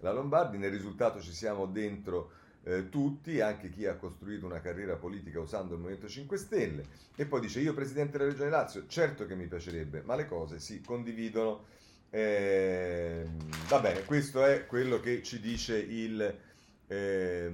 la Lombardi, nel risultato ci siamo dentro eh, tutti, anche chi ha costruito una carriera politica usando il Movimento 5 Stelle. E poi dice io Presidente della Regione Lazio, certo che mi piacerebbe, ma le cose si condividono. Eh, va bene, questo è quello che ci dice il, eh,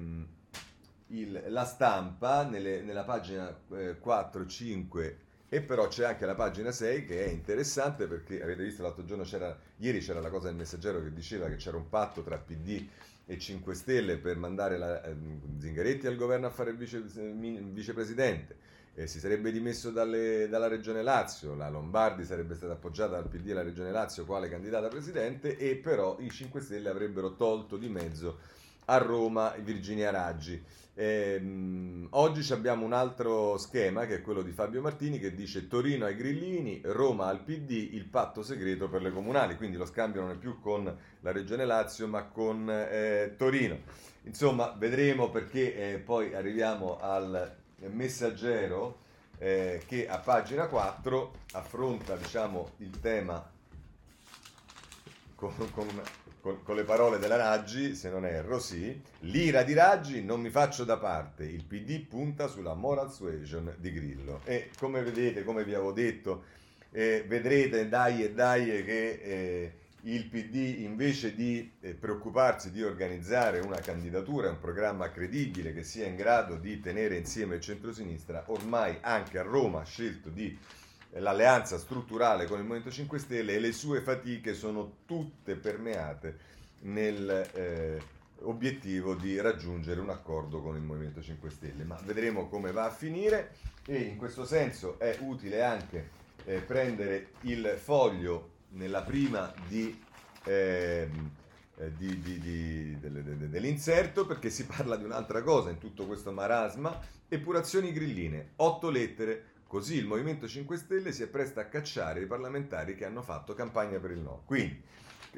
il, la stampa nelle, nella pagina 4, eh, 5 e però c'è anche la pagina 6 che è interessante perché avete visto l'altro giorno c'era, ieri c'era la cosa del messaggero che diceva che c'era un patto tra PD e 5 Stelle per mandare la, eh, Zingaretti al governo a fare il vice, vicepresidente. Eh, si sarebbe dimesso dalle, dalla regione Lazio, la Lombardi sarebbe stata appoggiata dal PD e la regione Lazio quale candidata a presidente e però i 5 Stelle avrebbero tolto di mezzo a Roma Virginia Raggi. Ehm, oggi abbiamo un altro schema che è quello di Fabio Martini che dice Torino ai grillini, Roma al PD, il patto segreto per le comunali, quindi lo scambio non è più con la Regione Lazio ma con eh, Torino. Insomma, vedremo perché eh, poi arriviamo al messaggero eh, che a pagina 4 affronta diciamo, il tema con, con con, con, le parole della Raggi, se non erro, sì, l'ira di Raggi non mi faccio da parte, il PD punta sulla moral suasion di Grillo. E come vedete, come vi avevo detto, eh, vedrete dai e dai che eh, il PD invece di eh, preoccuparsi di organizzare una candidatura, un programma credibile che sia in grado di tenere insieme il centrosinistra, ormai anche a Roma ha scelto di l'alleanza strutturale con il Movimento 5 Stelle e le sue fatiche sono tutte permeate nell'obiettivo eh, di raggiungere un accordo con il Movimento 5 Stelle. Ma vedremo come va a finire e in questo senso è utile anche eh, prendere il foglio nella prima di... Ehm, eh, di, di, di, dell'inserto perché si parla di un'altra cosa in tutto questo marasma, epurazioni grilline, otto lettere Così il Movimento 5 Stelle si è presto a cacciare i parlamentari che hanno fatto campagna per il no. Quindi,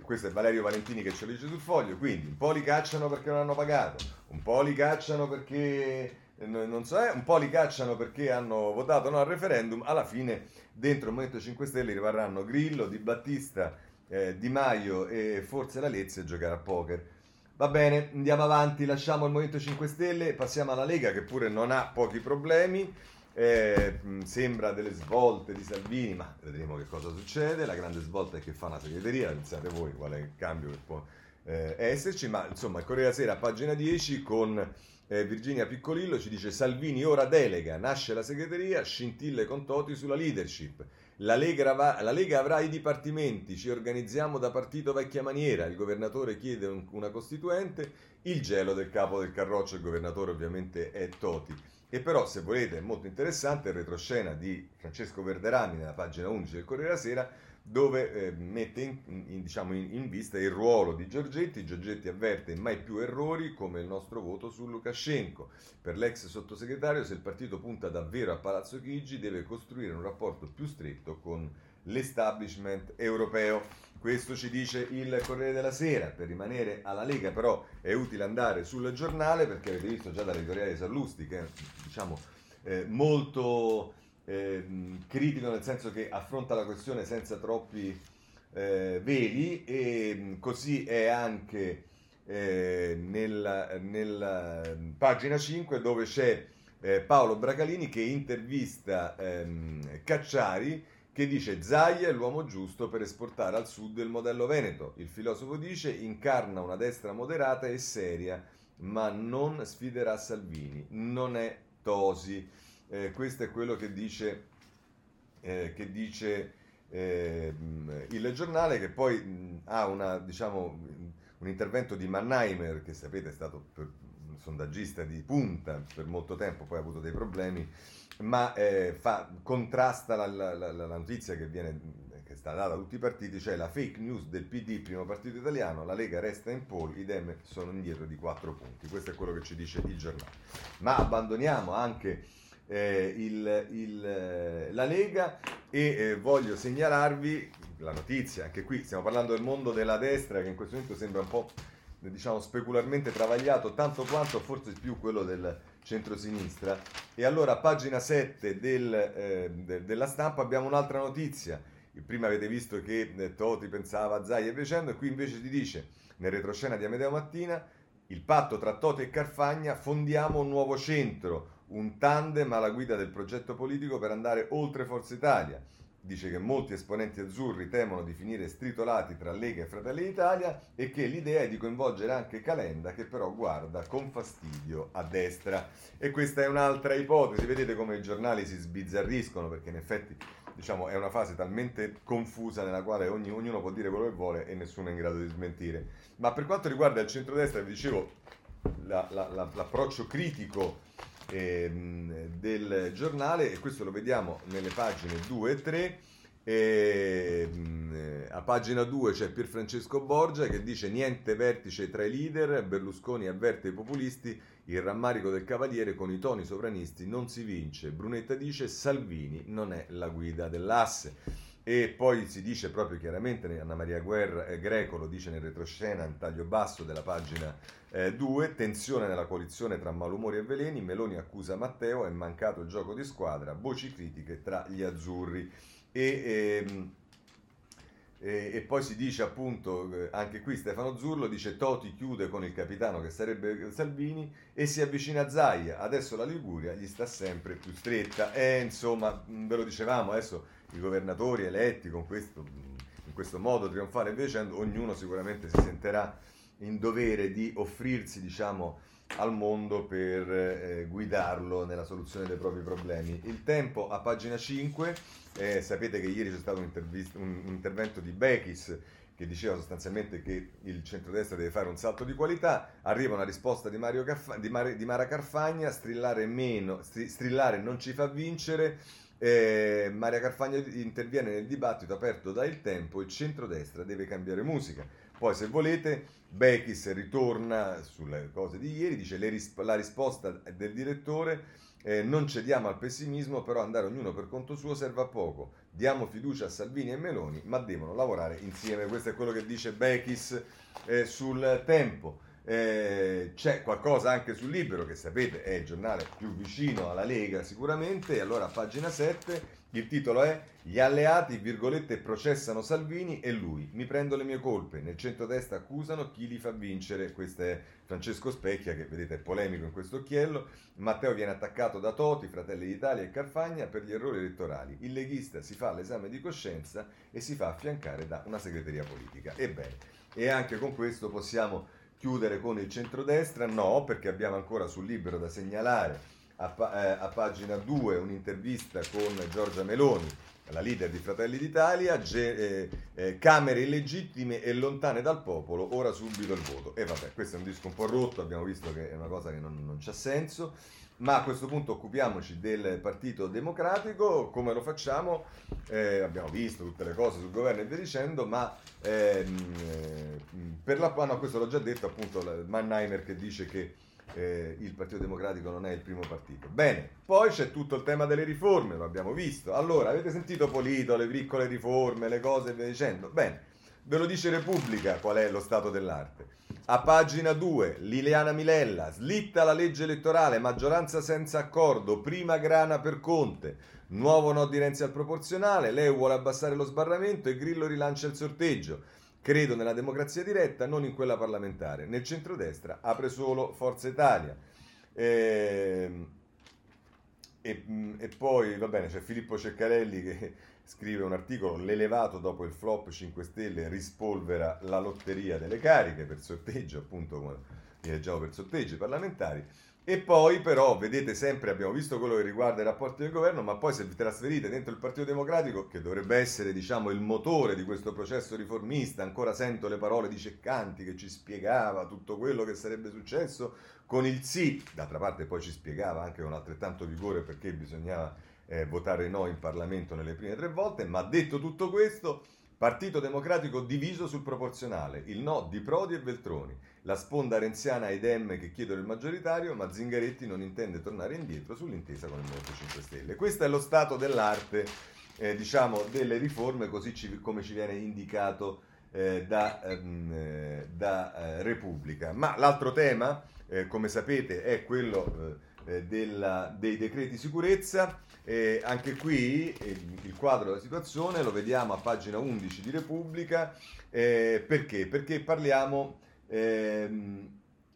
questo è Valerio Valentini che ce lo dice sul foglio, quindi un po' li cacciano perché non hanno pagato, un po' li cacciano perché non so, eh, un po' li cacciano perché hanno votato no al referendum, alla fine dentro il Movimento 5 Stelle rimarranno Grillo, Di Battista, eh, Di Maio e forse la Lezia a giocare a poker. Va bene, andiamo avanti, lasciamo il Movimento 5 Stelle, passiamo alla Lega che pure non ha pochi problemi. Eh, sembra delle svolte di Salvini, ma vedremo che cosa succede. La grande svolta è che fa una segreteria, pensate voi qual è il cambio che può eh, esserci. Ma insomma, il Corriere della Sera, pagina 10, con eh, Virginia Piccolillo ci dice Salvini ora delega, nasce la segreteria, scintille con Toti sulla leadership. La Lega, la Lega, avrà i dipartimenti, ci organizziamo da partito vecchia maniera, il governatore chiede un, una costituente, il gelo del capo del carroccio, il governatore ovviamente è Toti. E però, se volete, è molto interessante il retroscena di Francesco Verderani nella pagina 11 del Corriere della Sera, dove eh, mette in, in, diciamo in, in, vista il ruolo di Giorgetti. Giorgetti avverte mai più errori come il nostro voto su Lukashenko. Per l'ex sottosegretario, se il partito punta davvero a Palazzo Chigi, deve costruire un rapporto più stretto con l'establishment europeo. Questo ci dice il Corriere della Sera. Per rimanere alla Lega, però, è utile andare sul giornale perché avete visto già dall'editoriale di Sallusti che è diciamo, eh, molto eh, critico, nel senso che affronta la questione senza troppi eh, veli, e mm, così è anche eh, nella, nella, pagina 5 dove c'è eh, Paolo Bracalini che intervista ehm, Cacciari che dice Zaia è l'uomo giusto per esportare al sud il modello veneto. Il filosofo dice incarna una destra moderata e seria, ma non sfiderà Salvini, non è Tosi. Eh, questo è quello che dice, eh, che dice eh, il giornale, che poi mh, ha una, diciamo, un intervento di Mannheimer, che sapete è stato un sondaggista di punta per molto tempo, poi ha avuto dei problemi ma eh, fa, contrasta la, la, la, la, notizia che, viene, che sta data a tutti i partiti, cioè la fake news del PD, primo partito italiano, la Lega resta in pole, i Dem sono indietro di 4 punti. Questo è quello che ci dice il giornale. Ma abbandoniamo anche eh, il, il, la Lega e eh, voglio segnalarvi la notizia, anche qui stiamo parlando del mondo della destra che in questo momento sembra un po' diciamo specularmente travagliato, tanto quanto forse più quello del centrosinistra. E allora a pagina 7 del, eh, de, della stampa abbiamo un'altra notizia. Prima avete visto che eh, Toti pensava a Zai e dicendo, e qui invece ti dice, nel retroscena di Amedeo Mattina, il patto tra Toti e Carfagna, fondiamo un nuovo centro, un tandem alla guida del progetto politico per andare oltre Forza Italia dice che molti esponenti azzurri temono di finire stritolati tra Lega e Fratelli d'Italia e che l'idea è di coinvolgere anche Calenda che però guarda con fastidio a destra. E questa è un'altra ipotesi, vedete come i giornali si sbizzarriscono perché in effetti diciamo, è una fase talmente confusa nella quale ogni, ognuno può dire quello che vuole e nessuno è in grado di smentire. Ma per quanto riguarda il centrodestra, vi dicevo, la, la, la, l'approccio critico ehm, del giornale e questo lo vediamo nelle pagine 2 e 3. E, ehm, a pagina 2 c'è Pierfrancesco Borgia che dice niente vertice tra i leader, Berlusconi avverte i populisti, il rammarico del cavaliere con i toni sovranisti non si vince, Brunetta dice Salvini non è la guida dell'asse. E poi si dice proprio chiaramente, Anna Maria Guerra, eh, Greco lo dice nel retroscena, in taglio basso della pagina 2, eh, tensione nella coalizione tra malumori e veleni, Meloni accusa Matteo, è mancato il gioco di squadra, voci critiche tra gli azzurri. E, ehm, e, e, poi si dice appunto, eh, anche qui Stefano Zurlo dice Toti chiude con il capitano che sarebbe Salvini e si avvicina a Zaia, adesso la Liguria gli sta sempre più stretta. E insomma, ve lo dicevamo, adesso i governatori eletti con questo, in questo modo trionfale invece ognuno sicuramente si sentirà in dovere di offrirsi diciamo, al mondo per eh, guidarlo nella soluzione dei propri problemi. Il tempo a pagina 5, eh, sapete che ieri c'è stato un, un intervento di Bechis che diceva sostanzialmente che il centrodestra deve fare un salto di qualità, arriva una risposta di, Carfa- di, Mar- di Mara Carfagna, strillare, meno, strillare non ci fa vincere, eh, Maria Carfagna interviene nel dibattito aperto da Il Tempo, il centrodestra deve cambiare musica. Poi se volete, Bechis ritorna sulle cose di ieri, dice ris- la risposta del direttore, eh, non cediamo al pessimismo, però andare ognuno per conto suo serve a poco. Diamo fiducia a Salvini e Meloni, ma devono lavorare insieme. Questo è quello che dice Bechis eh, sul Tempo. Eh, c'è qualcosa anche sul Libero, che sapete è il giornale più vicino alla Lega sicuramente, allora pagina 7 il titolo è Gli alleati, virgolette, processano Salvini e lui, mi prendo le mie colpe, nel centro-destra accusano chi li fa vincere, questo è Francesco Specchia che vedete è polemico in questo occhiello, Matteo viene attaccato da Toti, Fratelli d'Italia e Carfagna per gli errori elettorali, il leghista si fa l'esame di coscienza e si fa affiancare da una segreteria politica. Ebbene, e anche con questo possiamo chiudere con il centrodestra? No, perché abbiamo ancora sul libro da segnalare a, eh, a pagina 2 un'intervista con Giorgia Meloni, la leader di Fratelli d'Italia, ge- eh, eh, Camere illegittime e lontane dal popolo, ora subito il voto. E vabbè, questo è un disco un po' rotto, abbiamo visto che è una cosa che non, non c'ha senso. Ma a questo punto occupiamoci del Partito Democratico, come lo facciamo? Eh, abbiamo visto tutte le cose sul governo e via dicendo, ma ehm, eh, per la no, questo l'ho già detto appunto Mannheimer che dice che eh, il Partito Democratico non è il primo partito. Bene, poi c'è tutto il tema delle riforme, lo abbiamo visto. Allora, avete sentito Polito, le piccole riforme, le cose e via dicendo? Bene, ve lo dice Repubblica qual è lo stato dell'arte. A pagina 2, Liliana Milella, slitta la legge elettorale, maggioranza senza accordo, prima grana per Conte, nuovo no di Renzi al proporzionale, lei vuole abbassare lo sbarramento e Grillo rilancia il sorteggio. Credo nella democrazia diretta, non in quella parlamentare. Nel centrodestra apre solo Forza Italia. E, e, e poi, va bene, c'è Filippo Ceccarelli che scrive un articolo, l'elevato dopo il flop 5 Stelle rispolvera la lotteria delle cariche per sorteggio, appunto come leggiamo per sorteggi parlamentari. E poi però, vedete sempre, abbiamo visto quello che riguarda i rapporti del governo, ma poi se vi trasferite dentro il Partito Democratico, che dovrebbe essere diciamo il motore di questo processo riformista, ancora sento le parole di Ceccanti che ci spiegava tutto quello che sarebbe successo con il sì, d'altra parte poi ci spiegava anche con altrettanto vigore perché bisognava eh, votare no in Parlamento nelle prime tre volte, ma detto tutto questo, Partito Democratico diviso sul proporzionale, il no di Prodi e Veltroni, la sponda renziana e Dem che chiedono il maggioritario, ma Zingaretti non intende tornare indietro sull'intesa con il Movimento 5 Stelle. Questo è lo stato dell'arte, eh, diciamo, delle riforme, così ci, come ci viene indicato eh, da, ehm, eh, da eh, Repubblica. Ma l'altro tema, eh, come sapete, è quello eh, della, dei decreti sicurezza. Eh, anche qui eh, il quadro della situazione lo vediamo a pagina 11 di Repubblica. Eh, perché? Perché parliamo, ehm,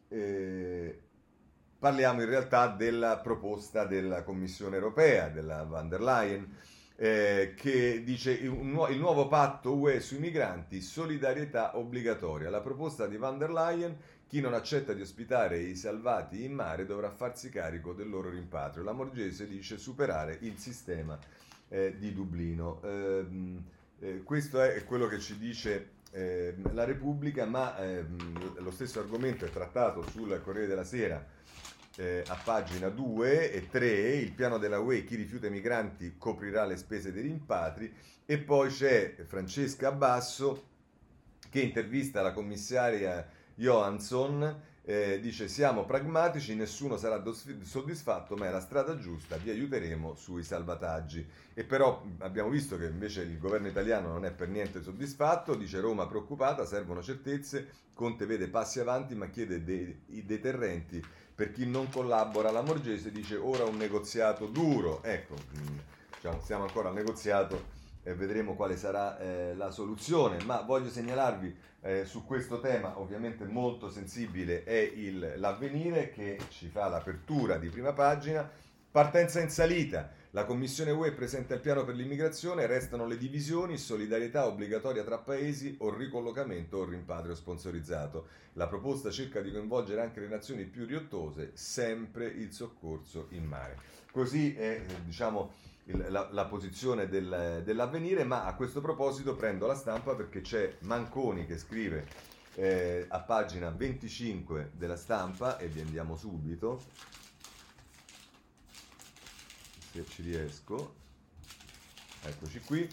eh, parliamo in realtà della proposta della Commissione europea, della van der Leyen eh, che dice il, il nuovo patto UE sui migranti, solidarietà obbligatoria. La proposta di van der Leyen, chi non accetta di ospitare i salvati in mare dovrà farsi carico del loro rimpatrio. La Morgese dice superare il sistema eh, di Dublino. Ehm, eh, questo è quello che ci dice ehm, la Repubblica, ma ehm, lo stesso argomento è trattato sul Corriere della Sera eh, a pagina 2 e 3, il piano della UE, chi rifiuta i migranti coprirà le spese dei rimpatri, e poi c'è Francesca Basso che intervista la commissaria Johansson, eh, dice siamo pragmatici, nessuno sarà soddisfatto, ma è la strada giusta, vi aiuteremo sui salvataggi. E però abbiamo visto che invece il governo italiano non è per niente soddisfatto, dice Roma preoccupata, servono certezze, Conte vede passi avanti ma chiede dei, deterrenti per chi non collabora, la Morgese dice ora un negoziato duro. Ecco, diciamo, siamo ancora al negoziato e vedremo quale sarà eh, la soluzione, ma voglio segnalarvi eh, su questo tema ovviamente molto sensibile è il, l'avvenire che ci fa l'apertura di prima pagina, partenza in salita. La Commissione UE presenta il piano per l'immigrazione, restano le divisioni, solidarietà obbligatoria tra paesi o ricollocamento o rimpatrio sponsorizzato. La proposta cerca di coinvolgere anche le nazioni più riottose, sempre il soccorso in mare. Così è diciamo, il, la, la, posizione del, dell'avvenire, ma a questo proposito prendo la stampa perché c'è Manconi che scrive eh, a pagina 25 della stampa e vi andiamo subito se ci riesco, eccoci qui,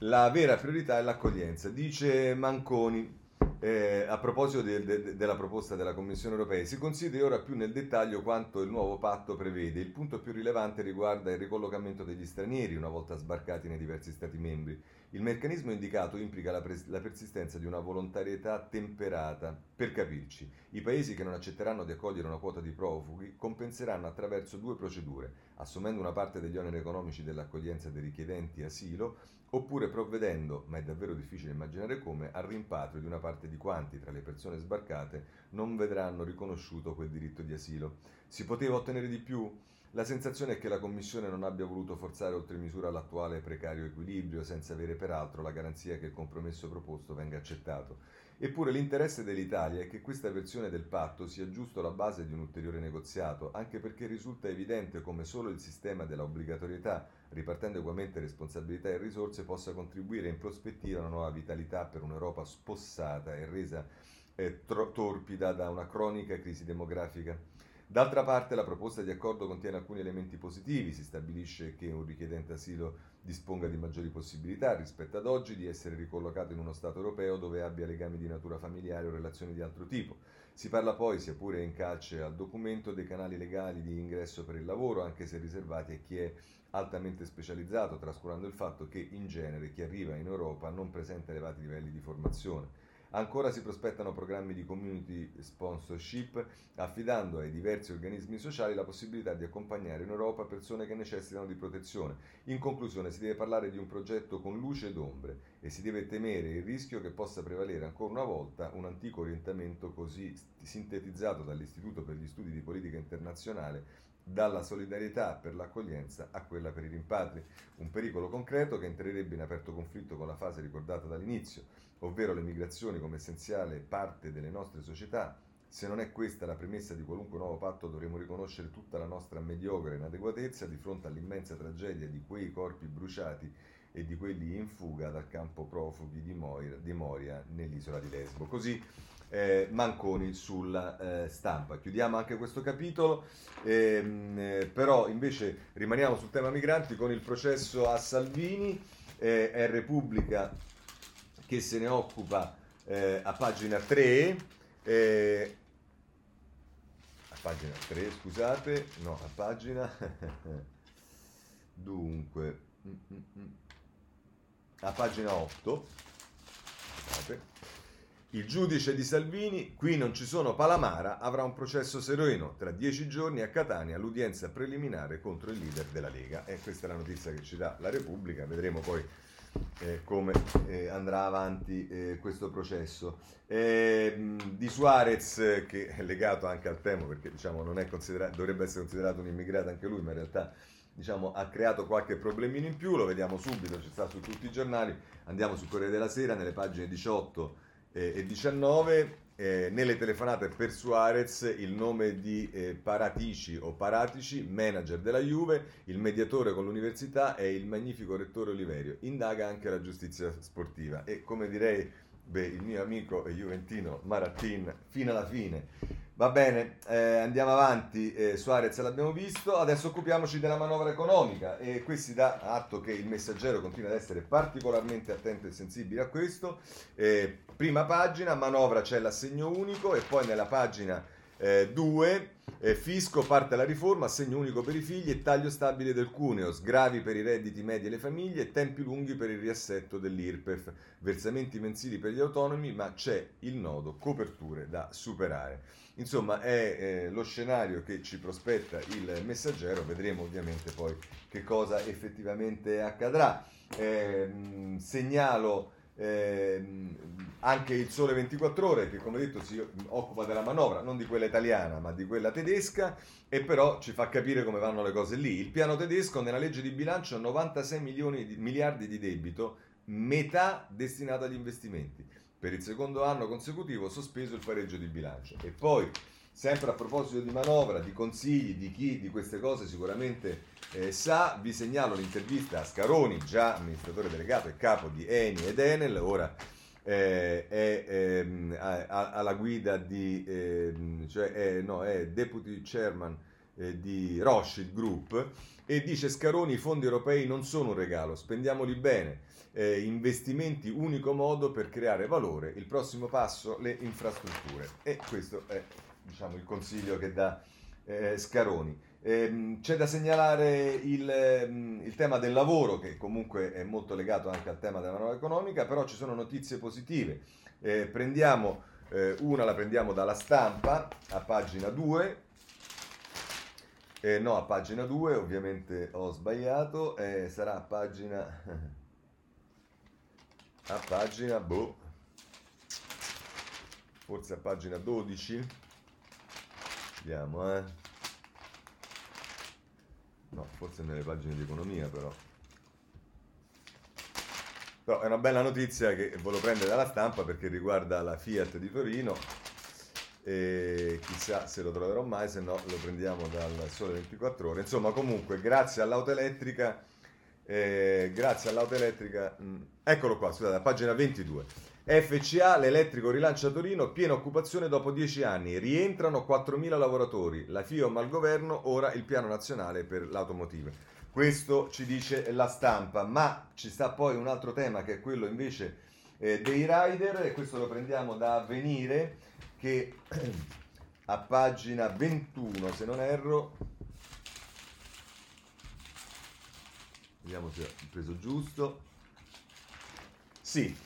la vera priorità è l'accoglienza, dice Manconi. Eh, a proposito de, de, della proposta della Commissione europea, si consideri ora più nel dettaglio quanto il nuovo patto prevede. Il punto più rilevante riguarda il ricollocamento degli stranieri una volta sbarcati nei diversi Stati membri. Il meccanismo indicato implica la, pres- la, persistenza di una volontarietà temperata. Per capirci, i paesi che non accetteranno di accogliere una quota di profughi compenseranno attraverso due procedure, assumendo una parte degli oneri economici dell'accoglienza dei richiedenti asilo, oppure provvedendo, ma è davvero difficile immaginare come, al rimpatrio di una parte di quanti tra le persone sbarcate non vedranno riconosciuto quel diritto di asilo. Si poteva ottenere di più? La sensazione è che la Commissione non abbia voluto forzare oltre misura l'attuale precario equilibrio, senza avere peraltro la garanzia che il compromesso proposto venga accettato. Eppure l'interesse dell'Italia è che questa versione del patto sia giusto la base di un ulteriore negoziato, anche perché risulta evidente come solo il sistema della obbligatorietà, ripartendo ugualmente responsabilità e risorse, possa contribuire in prospettiva a una nuova vitalità per un'Europa spossata e resa eh, tro- torpida da una cronica crisi demografica. D'altra parte la proposta di accordo contiene alcuni elementi positivi, si stabilisce che un richiedente asilo disponga di maggiori possibilità rispetto ad oggi di essere ricollocato in uno Stato europeo dove abbia legami di natura familiare o relazioni di altro tipo. Si parla poi, sia pure in calce al documento, dei canali legali di ingresso per il lavoro, anche se riservati a chi è altamente specializzato, trascurando il fatto che in genere chi arriva in Europa non presenta elevati livelli di formazione. Ancora si prospettano programmi di community sponsorship, affidando ai diversi organismi sociali la possibilità di accompagnare in Europa persone che necessitano di protezione. In conclusione, si deve parlare di un progetto con luce ed ombre e si deve temere il rischio che possa prevalere ancora una volta un antico orientamento così sintetizzato dall'Istituto per gli Studi di Politica Internazionale dalla solidarietà per l'accoglienza a quella per i rimpatri, un pericolo concreto che entrerebbe in aperto conflitto con la fase ricordata dall'inizio ovvero le migrazioni come essenziale parte delle nostre società, se non è questa la premessa di qualunque nuovo patto dovremo riconoscere tutta la nostra mediocre inadeguatezza di fronte all'immensa tragedia di quei corpi bruciati e di quelli in fuga dal campo profughi di Moria, di Moria nell'isola di Lesbo. Così eh, Manconi sulla eh, stampa. Chiudiamo anche questo capitolo, ehm, eh, però invece rimaniamo sul tema migranti con il processo a Salvini, eh, è Repubblica che se ne occupa eh, a pagina 3. Eh, a pagina 3, scusate, no, a pagina... [laughs] Dunque, mm, mm, mm. a pagina 8, scusate, Il giudice di Salvini, qui non ci sono Palamara, avrà un processo sereno tra dieci giorni a Catania, l'udienza preliminare contro il leader della Lega. E questa è la notizia che ci dà la Repubblica, vedremo poi eh, come eh, andrà avanti eh, questo processo. Ehm, di Suarez, che è legato anche al tema, perché diciamo, dovrebbe essere considerato un immigrato anche lui, ma in realtà diciamo, ha creato qualche problemino in più, lo vediamo subito, ci sta su tutti i giornali, andiamo sul Corriere della Sera, nelle pagine 18 eh, e 19, eh, nelle telefonate per Suarez il nome di eh, Paratici o Paratici, manager della Juve, il mediatore con l'università e il magnifico rettore Oliverio. Indaga anche la giustizia sportiva e come direi beh, il mio amico juventino Marattin fino alla fine Va bene, eh, andiamo avanti. Eh, Suarez l'abbiamo visto, adesso occupiamoci della manovra economica e qui si dà atto che il messaggero continua ad essere particolarmente attento e sensibile a questo. Eh, prima pagina, manovra c'è l'assegno unico e poi nella pagina 2 eh, fisco parte la riforma, assegno unico per i figli e taglio stabile del cuneo, sgravi per i redditi medi e le famiglie e tempi lunghi per il riassetto dell'IRPEF, versamenti mensili per gli autonomi, ma c'è il nodo coperture da superare. Insomma, è eh, lo scenario che ci prospetta il messaggero, vedremo ovviamente poi che cosa effettivamente accadrà. Eh, segnalo eh, anche il Sole 24 Ore, che come detto si occupa della manovra, non di quella italiana, ma di quella tedesca, e però ci fa capire come vanno le cose lì. Il piano tedesco nella legge di bilancio ha 96 di, miliardi di debito, metà destinato agli investimenti per il secondo anno consecutivo sospeso il pareggio di bilancio. E poi, sempre a proposito di manovra, di consigli, di chi di queste cose sicuramente eh, sa, vi segnalo l'intervista a Scaroni, già amministratore delegato e capo di Eni ed Enel, ora eh, è ehm, alla guida di, ehm, cioè è, no, è deputy chairman eh, di Rothschild Group e dice Scaroni i fondi europei non sono un regalo, spendiamoli bene eh, investimenti unico modo per creare valore. Il prossimo passo, le infrastrutture. E questo è diciamo, il consiglio che dà eh, Scaroni. Eh, c'è da segnalare il, ehm, il, tema del lavoro, che comunque è molto legato anche al tema della nuova economica, però ci sono notizie positive. Eh, prendiamo eh, una, la prendiamo dalla stampa, a pagina 2. Eh, no, a pagina 2, ovviamente ho sbagliato, eh, sarà a pagina [laughs] a pagina, boh, forse a pagina 12, vediamo, eh. No, forse nelle pagine di economia però. Però è una bella notizia che volevo prendere dalla stampa perché riguarda la Fiat di Torino e chissà se lo troverò mai, se no lo prendiamo dal Sole 24 Ore. Insomma, comunque, grazie all'auto elettrica eh, grazie all'auto elettrica, mh, mm, eccolo qua, scusate, pagina 22. FCA, l'elettrico rilancia Torino, piena occupazione dopo 10 anni, rientrano 4.000 lavoratori, la FIOM al governo, ora il piano nazionale per l'automotive. Questo ci dice la stampa, ma ci sta poi un altro tema che è quello invece eh, dei rider, e questo lo prendiamo da Avvenire, che [clears throat] a pagina 21, se non erro, Vediamo se ho preso giusto. Sì,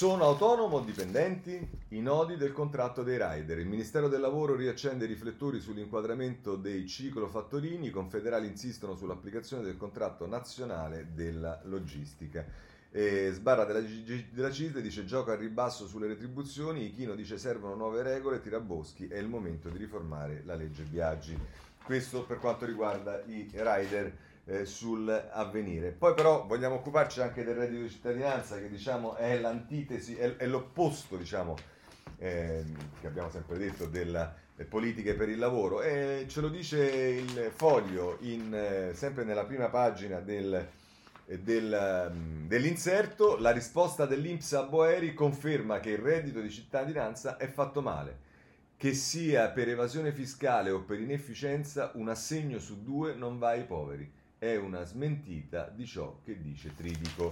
sono autonomo o dipendenti i nodi del contratto dei rider. Il Ministero del Lavoro riaccende i riflettori sull'inquadramento dei ciclofattorini, i confederali insistono sull'applicazione del contratto nazionale della logistica. E Sbarra della, della CISL dice gioca al ribasso sulle retribuzioni, Ichino dice servono nuove regole, Tiraboschi è il momento di riformare la legge Biaggi. Questo per quanto riguarda i rider eh, sull'avvenire. Poi però vogliamo occuparci anche del reddito di cittadinanza che diciamo è l'antitesi, è, è l'opposto diciamo, eh, che abbiamo sempre detto delle politiche per il lavoro e ce lo dice il foglio in, eh, sempre nella prima pagina del, del, mm, dell'inserto, la risposta dell'Inps a Boeri conferma che il reddito di cittadinanza è fatto male. Che sia per evasione fiscale o per inefficienza, un assegno su due non va ai poveri è una smentita di ciò che dice Tridico.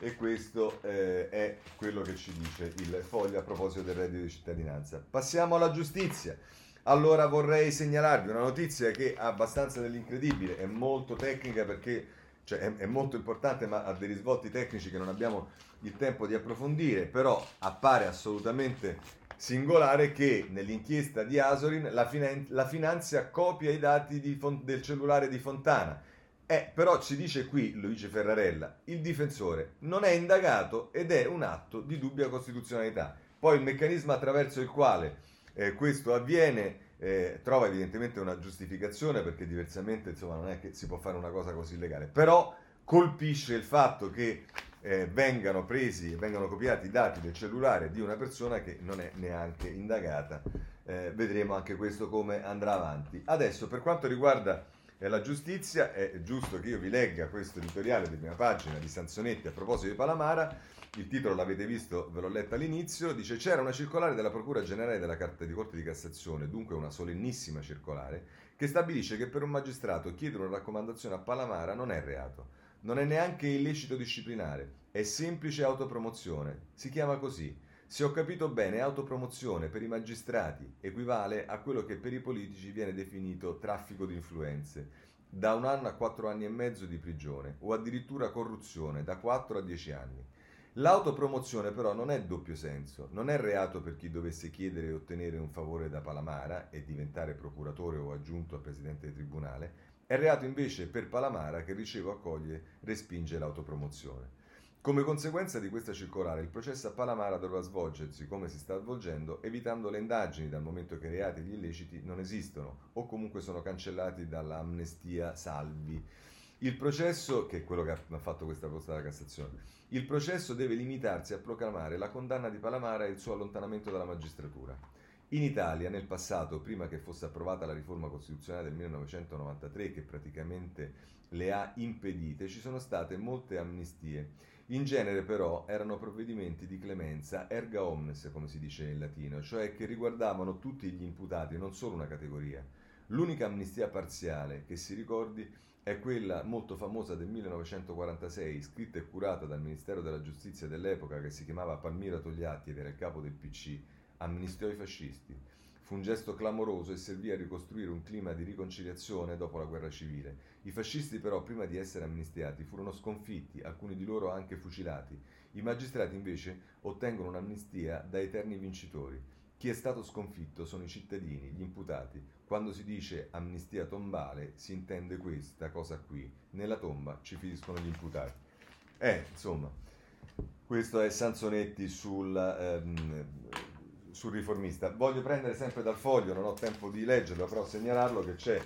E questo eh, è quello che ci dice il foglio a proposito del reddito di cittadinanza. Passiamo alla giustizia. Allora vorrei segnalarvi una notizia che ha abbastanza dell'incredibile, è molto tecnica perché cioè è, è molto importante ma ha dei risvolti tecnici che non abbiamo il tempo di approfondire, però appare assolutamente singolare che nell'inchiesta di Asorin la, finan- la finanzia copia i dati Fon- del cellulare di Fontana. Eh, però ci dice qui, dice Ferrarella, il difensore non è indagato ed è un atto di dubbia costituzionalità. Poi il meccanismo attraverso il quale eh, questo avviene eh, trova evidentemente una giustificazione perché diversamente insomma, non è che si può fare una cosa così illegale, però colpisce il fatto che eh, vengano presi, vengano copiati i dati del cellulare di una persona che non è neanche indagata. Eh, vedremo anche questo come andrà avanti. Adesso, per quanto riguarda eh, la giustizia, è giusto che io vi legga questo editoriale di prima pagina di Sansonetti a proposito di Palamara. Il titolo l'avete visto, ve l'ho letto all'inizio, dice c'era una circolare della Procura Generale della Carta di Corte di Cassazione, dunque una solennissima circolare, che stabilisce che per un magistrato chiedere una raccomandazione a Palamara non è reato. Non è neanche illecito disciplinare, è semplice autopromozione, si chiama così. Se ho capito bene, autopromozione per i magistrati equivale a quello che per i politici viene definito traffico di influenze, da un anno a quattro anni e mezzo di prigione o addirittura corruzione, da quattro a dieci anni. L'autopromozione però non è doppio senso, non è reato per chi dovesse chiedere e ottenere un favore da Palamara e diventare procuratore o aggiunto a presidente del tribunale, è reato invece per Palamara che riceve, accoglie, respinge l'autopromozione. Come conseguenza di questa circolare, il processo a Palamara dovrà svolgersi come si sta svolgendo, evitando le indagini dal momento che i reati e gli illeciti non esistono o comunque sono cancellati dall'amnestia salvi. Il processo, che è quello che ha fatto questa proposta della Cassazione, il processo deve limitarsi a proclamare la condanna di Palamara e il suo allontanamento dalla magistratura. In Italia, nel passato, prima che fosse approvata la riforma costituzionale del 1993, che praticamente le ha impedite, ci sono state molte amnistie. In genere, però, erano provvedimenti di clemenza erga omnes, come si dice in latino, cioè che riguardavano tutti gli imputati, non solo una categoria. L'unica amnistia parziale che si ricordi è quella molto famosa del 1946, scritta e curata dal Ministero della Giustizia dell'epoca, che si chiamava Palmira Togliatti ed era il capo del PC amnistiò i fascisti. Fu un gesto clamoroso e servì a ricostruire un clima di riconciliazione dopo la guerra civile. I fascisti però, prima di essere amnistiati, furono sconfitti, alcuni di loro anche fucilati. I magistrati invece ottengono un'amnistia da eterni vincitori. Chi è stato sconfitto sono i cittadini, gli imputati. Quando si dice amnistia tombale si intende questa cosa qui. Nella tomba ci finiscono gli imputati. Eh, insomma, questo è Sansonetti sul... Ehm, sul riformista. Voglio prendere sempre dal foglio, non ho tempo di leggerlo, però segnalarlo che c'è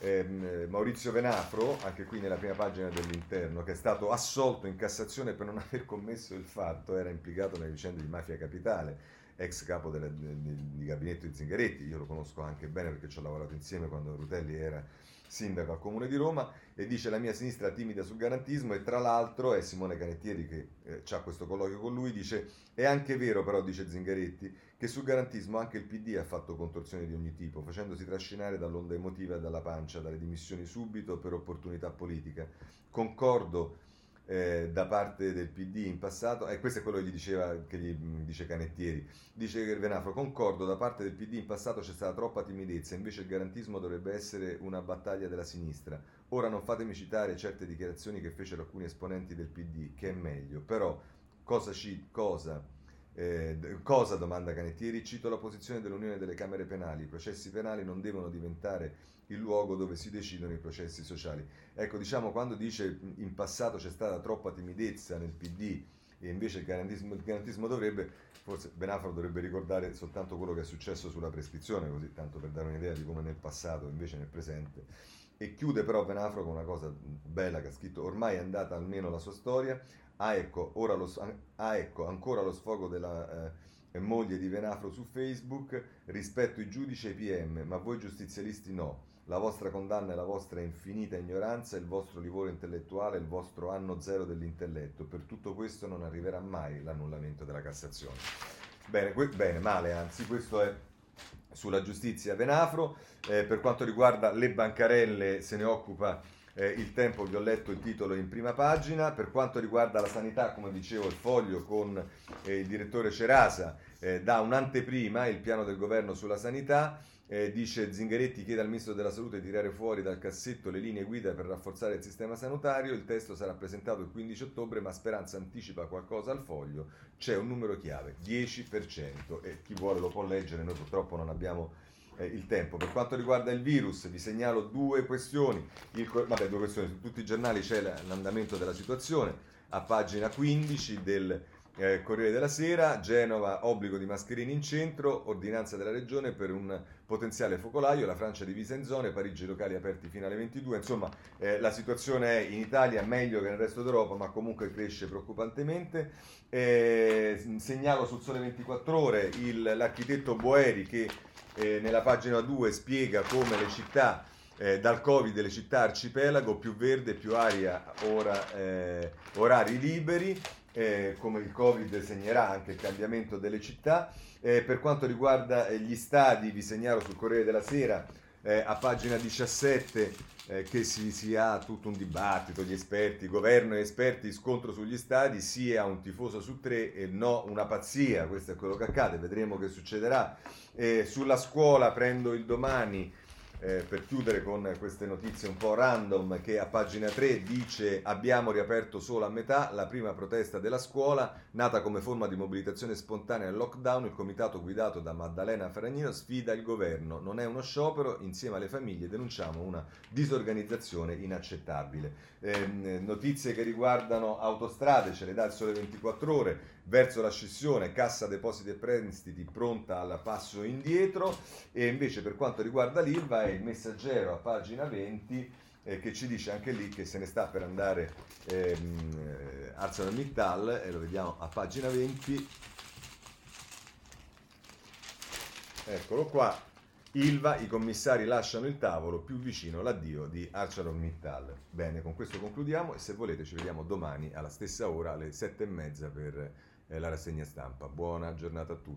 ehm, Maurizio Venafro, anche qui nella prima pagina dell'interno, che è stato assolto in Cassazione per non [laughs] aver commesso il fatto, era implicato nelle vicende di mafia capitale, ex capo delle, di, di gabinetto di Zingaretti, io lo conosco anche bene perché ci ho lavorato insieme quando Rutelli era sindaco al comune di Roma, e dice la mia sinistra timida sul garantismo e tra l'altro è Simone Canettieri che eh, ha questo colloquio con lui, dice è anche vero però, dice Zingaretti, che sul garantismo anche il PD ha fatto contorsioni di ogni tipo, facendosi trascinare dall'onda emotiva e dalla pancia, dalle dimissioni subito per opportunità politica. Concordo eh, da parte del PD in passato, e questo è quello che gli diceva, che gli dice Canettieri, dice che Venafro, concordo, da parte del PD in passato c'è stata troppa timidezza, invece il garantismo dovrebbe essere una battaglia della sinistra. Ora non fatemi citare certe dichiarazioni che fecero alcuni esponenti del PD, che è meglio, però cosa, ci, cosa eh, cosa, domanda Canettieri, cito la posizione dell'Unione delle Camere Penali, i processi penali non devono diventare il luogo dove si decidono i processi sociali. Ecco, diciamo, quando dice in passato c'è stata troppa timidezza nel PD e invece il garantismo, il garantismo dovrebbe, forse Benafro dovrebbe ricordare soltanto quello che è successo sulla prescrizione, così tanto per dare un'idea di come nel passato, invece nel presente. E chiude però Benafro con una cosa bella che ha scritto, ormai è andata almeno la sua storia, Ah ecco, lo, ah, ecco ancora lo sfogo della eh, moglie di Venafro su Facebook, rispetto i giudici e i PM, ma voi giustizialisti no. La vostra condanna è la vostra infinita ignoranza, il vostro livore intellettuale, il vostro anno zero dell'intelletto. Per tutto questo non arriverà mai l'annullamento della Cassazione. Bene, que- bene male anzi, questo è sulla giustizia Venafro. Eh, per quanto riguarda le bancarelle se ne occupa eh, il tempo, vi ho letto il titolo in prima pagina. Per quanto riguarda la sanità, come dicevo, il foglio con eh, il direttore Cerasa eh, dà un'anteprima, il piano del governo sulla sanità. Eh, dice Zingaretti chiede al ministro della salute di tirare fuori dal cassetto le linee guida per rafforzare il sistema sanitario. Il testo sarà presentato il 15 ottobre, ma Speranza anticipa qualcosa al foglio. C'è un numero chiave, 10%, e chi vuole lo può leggere, noi purtroppo non abbiamo eh, il tempo. Per quanto riguarda il virus, vi segnalo due questioni. Il, vabbè, due questioni. Su tutti i giornali c'è l'andamento della situazione. A pagina 15 del eh, Corriere della Sera, Genova, obbligo di mascherine in centro, ordinanza della regione per un potenziale focolaio, la Francia divisa in zone, Parigi locali aperti fino alle 22, insomma eh, la situazione è in Italia meglio che nel resto d'Europa, ma comunque cresce preoccupantemente. Eh, segnalo sul Sole 24 Ore il, l'architetto Boeri che eh, nella pagina 2 spiega come le città eh, dal Covid le città arcipelago, più verde, più aria, ora, eh, orari liberi, eh, come il Covid segnerà anche il cambiamento delle città. Eh, per quanto riguarda eh, gli stadi, vi segnalo sul Corriere della Sera, eh, a pagina 17, che si, si, ha tutto un dibattito, gli esperti, governo e esperti, scontro sugli stadi, sia un tifoso su tre e no una pazzia, questo è quello che accade, vedremo che succederà. sulla scuola prendo il domani eh, per chiudere con queste notizie un po' random che a pagina 3 dice abbiamo riaperto solo a metà la prima protesta della scuola nata come forma di mobilitazione spontanea al lockdown il comitato guidato da Maddalena Faragnino sfida il governo. Non è uno sciopero insieme alle famiglie denunciamo una disorganizzazione inaccettabile. Eh, notizie che riguardano autostrade ce le dà il sole 24 ore verso la scissione cassa depositi e prestiti pronta al passo indietro. E invece per quanto riguarda l'ILVA è il messaggero a pagina 20 eh, che ci dice anche lì che se ne sta per andare ehm, eh, ArcelorMittal e lo vediamo a pagina 20 eccolo qua. Ilva, i commissari lasciano il tavolo più vicino l'addio di ArcelorMittal. Bene, con questo concludiamo e se volete ci vediamo domani alla stessa ora alle sette e mezza per la rassegna stampa. Buona giornata a tutti.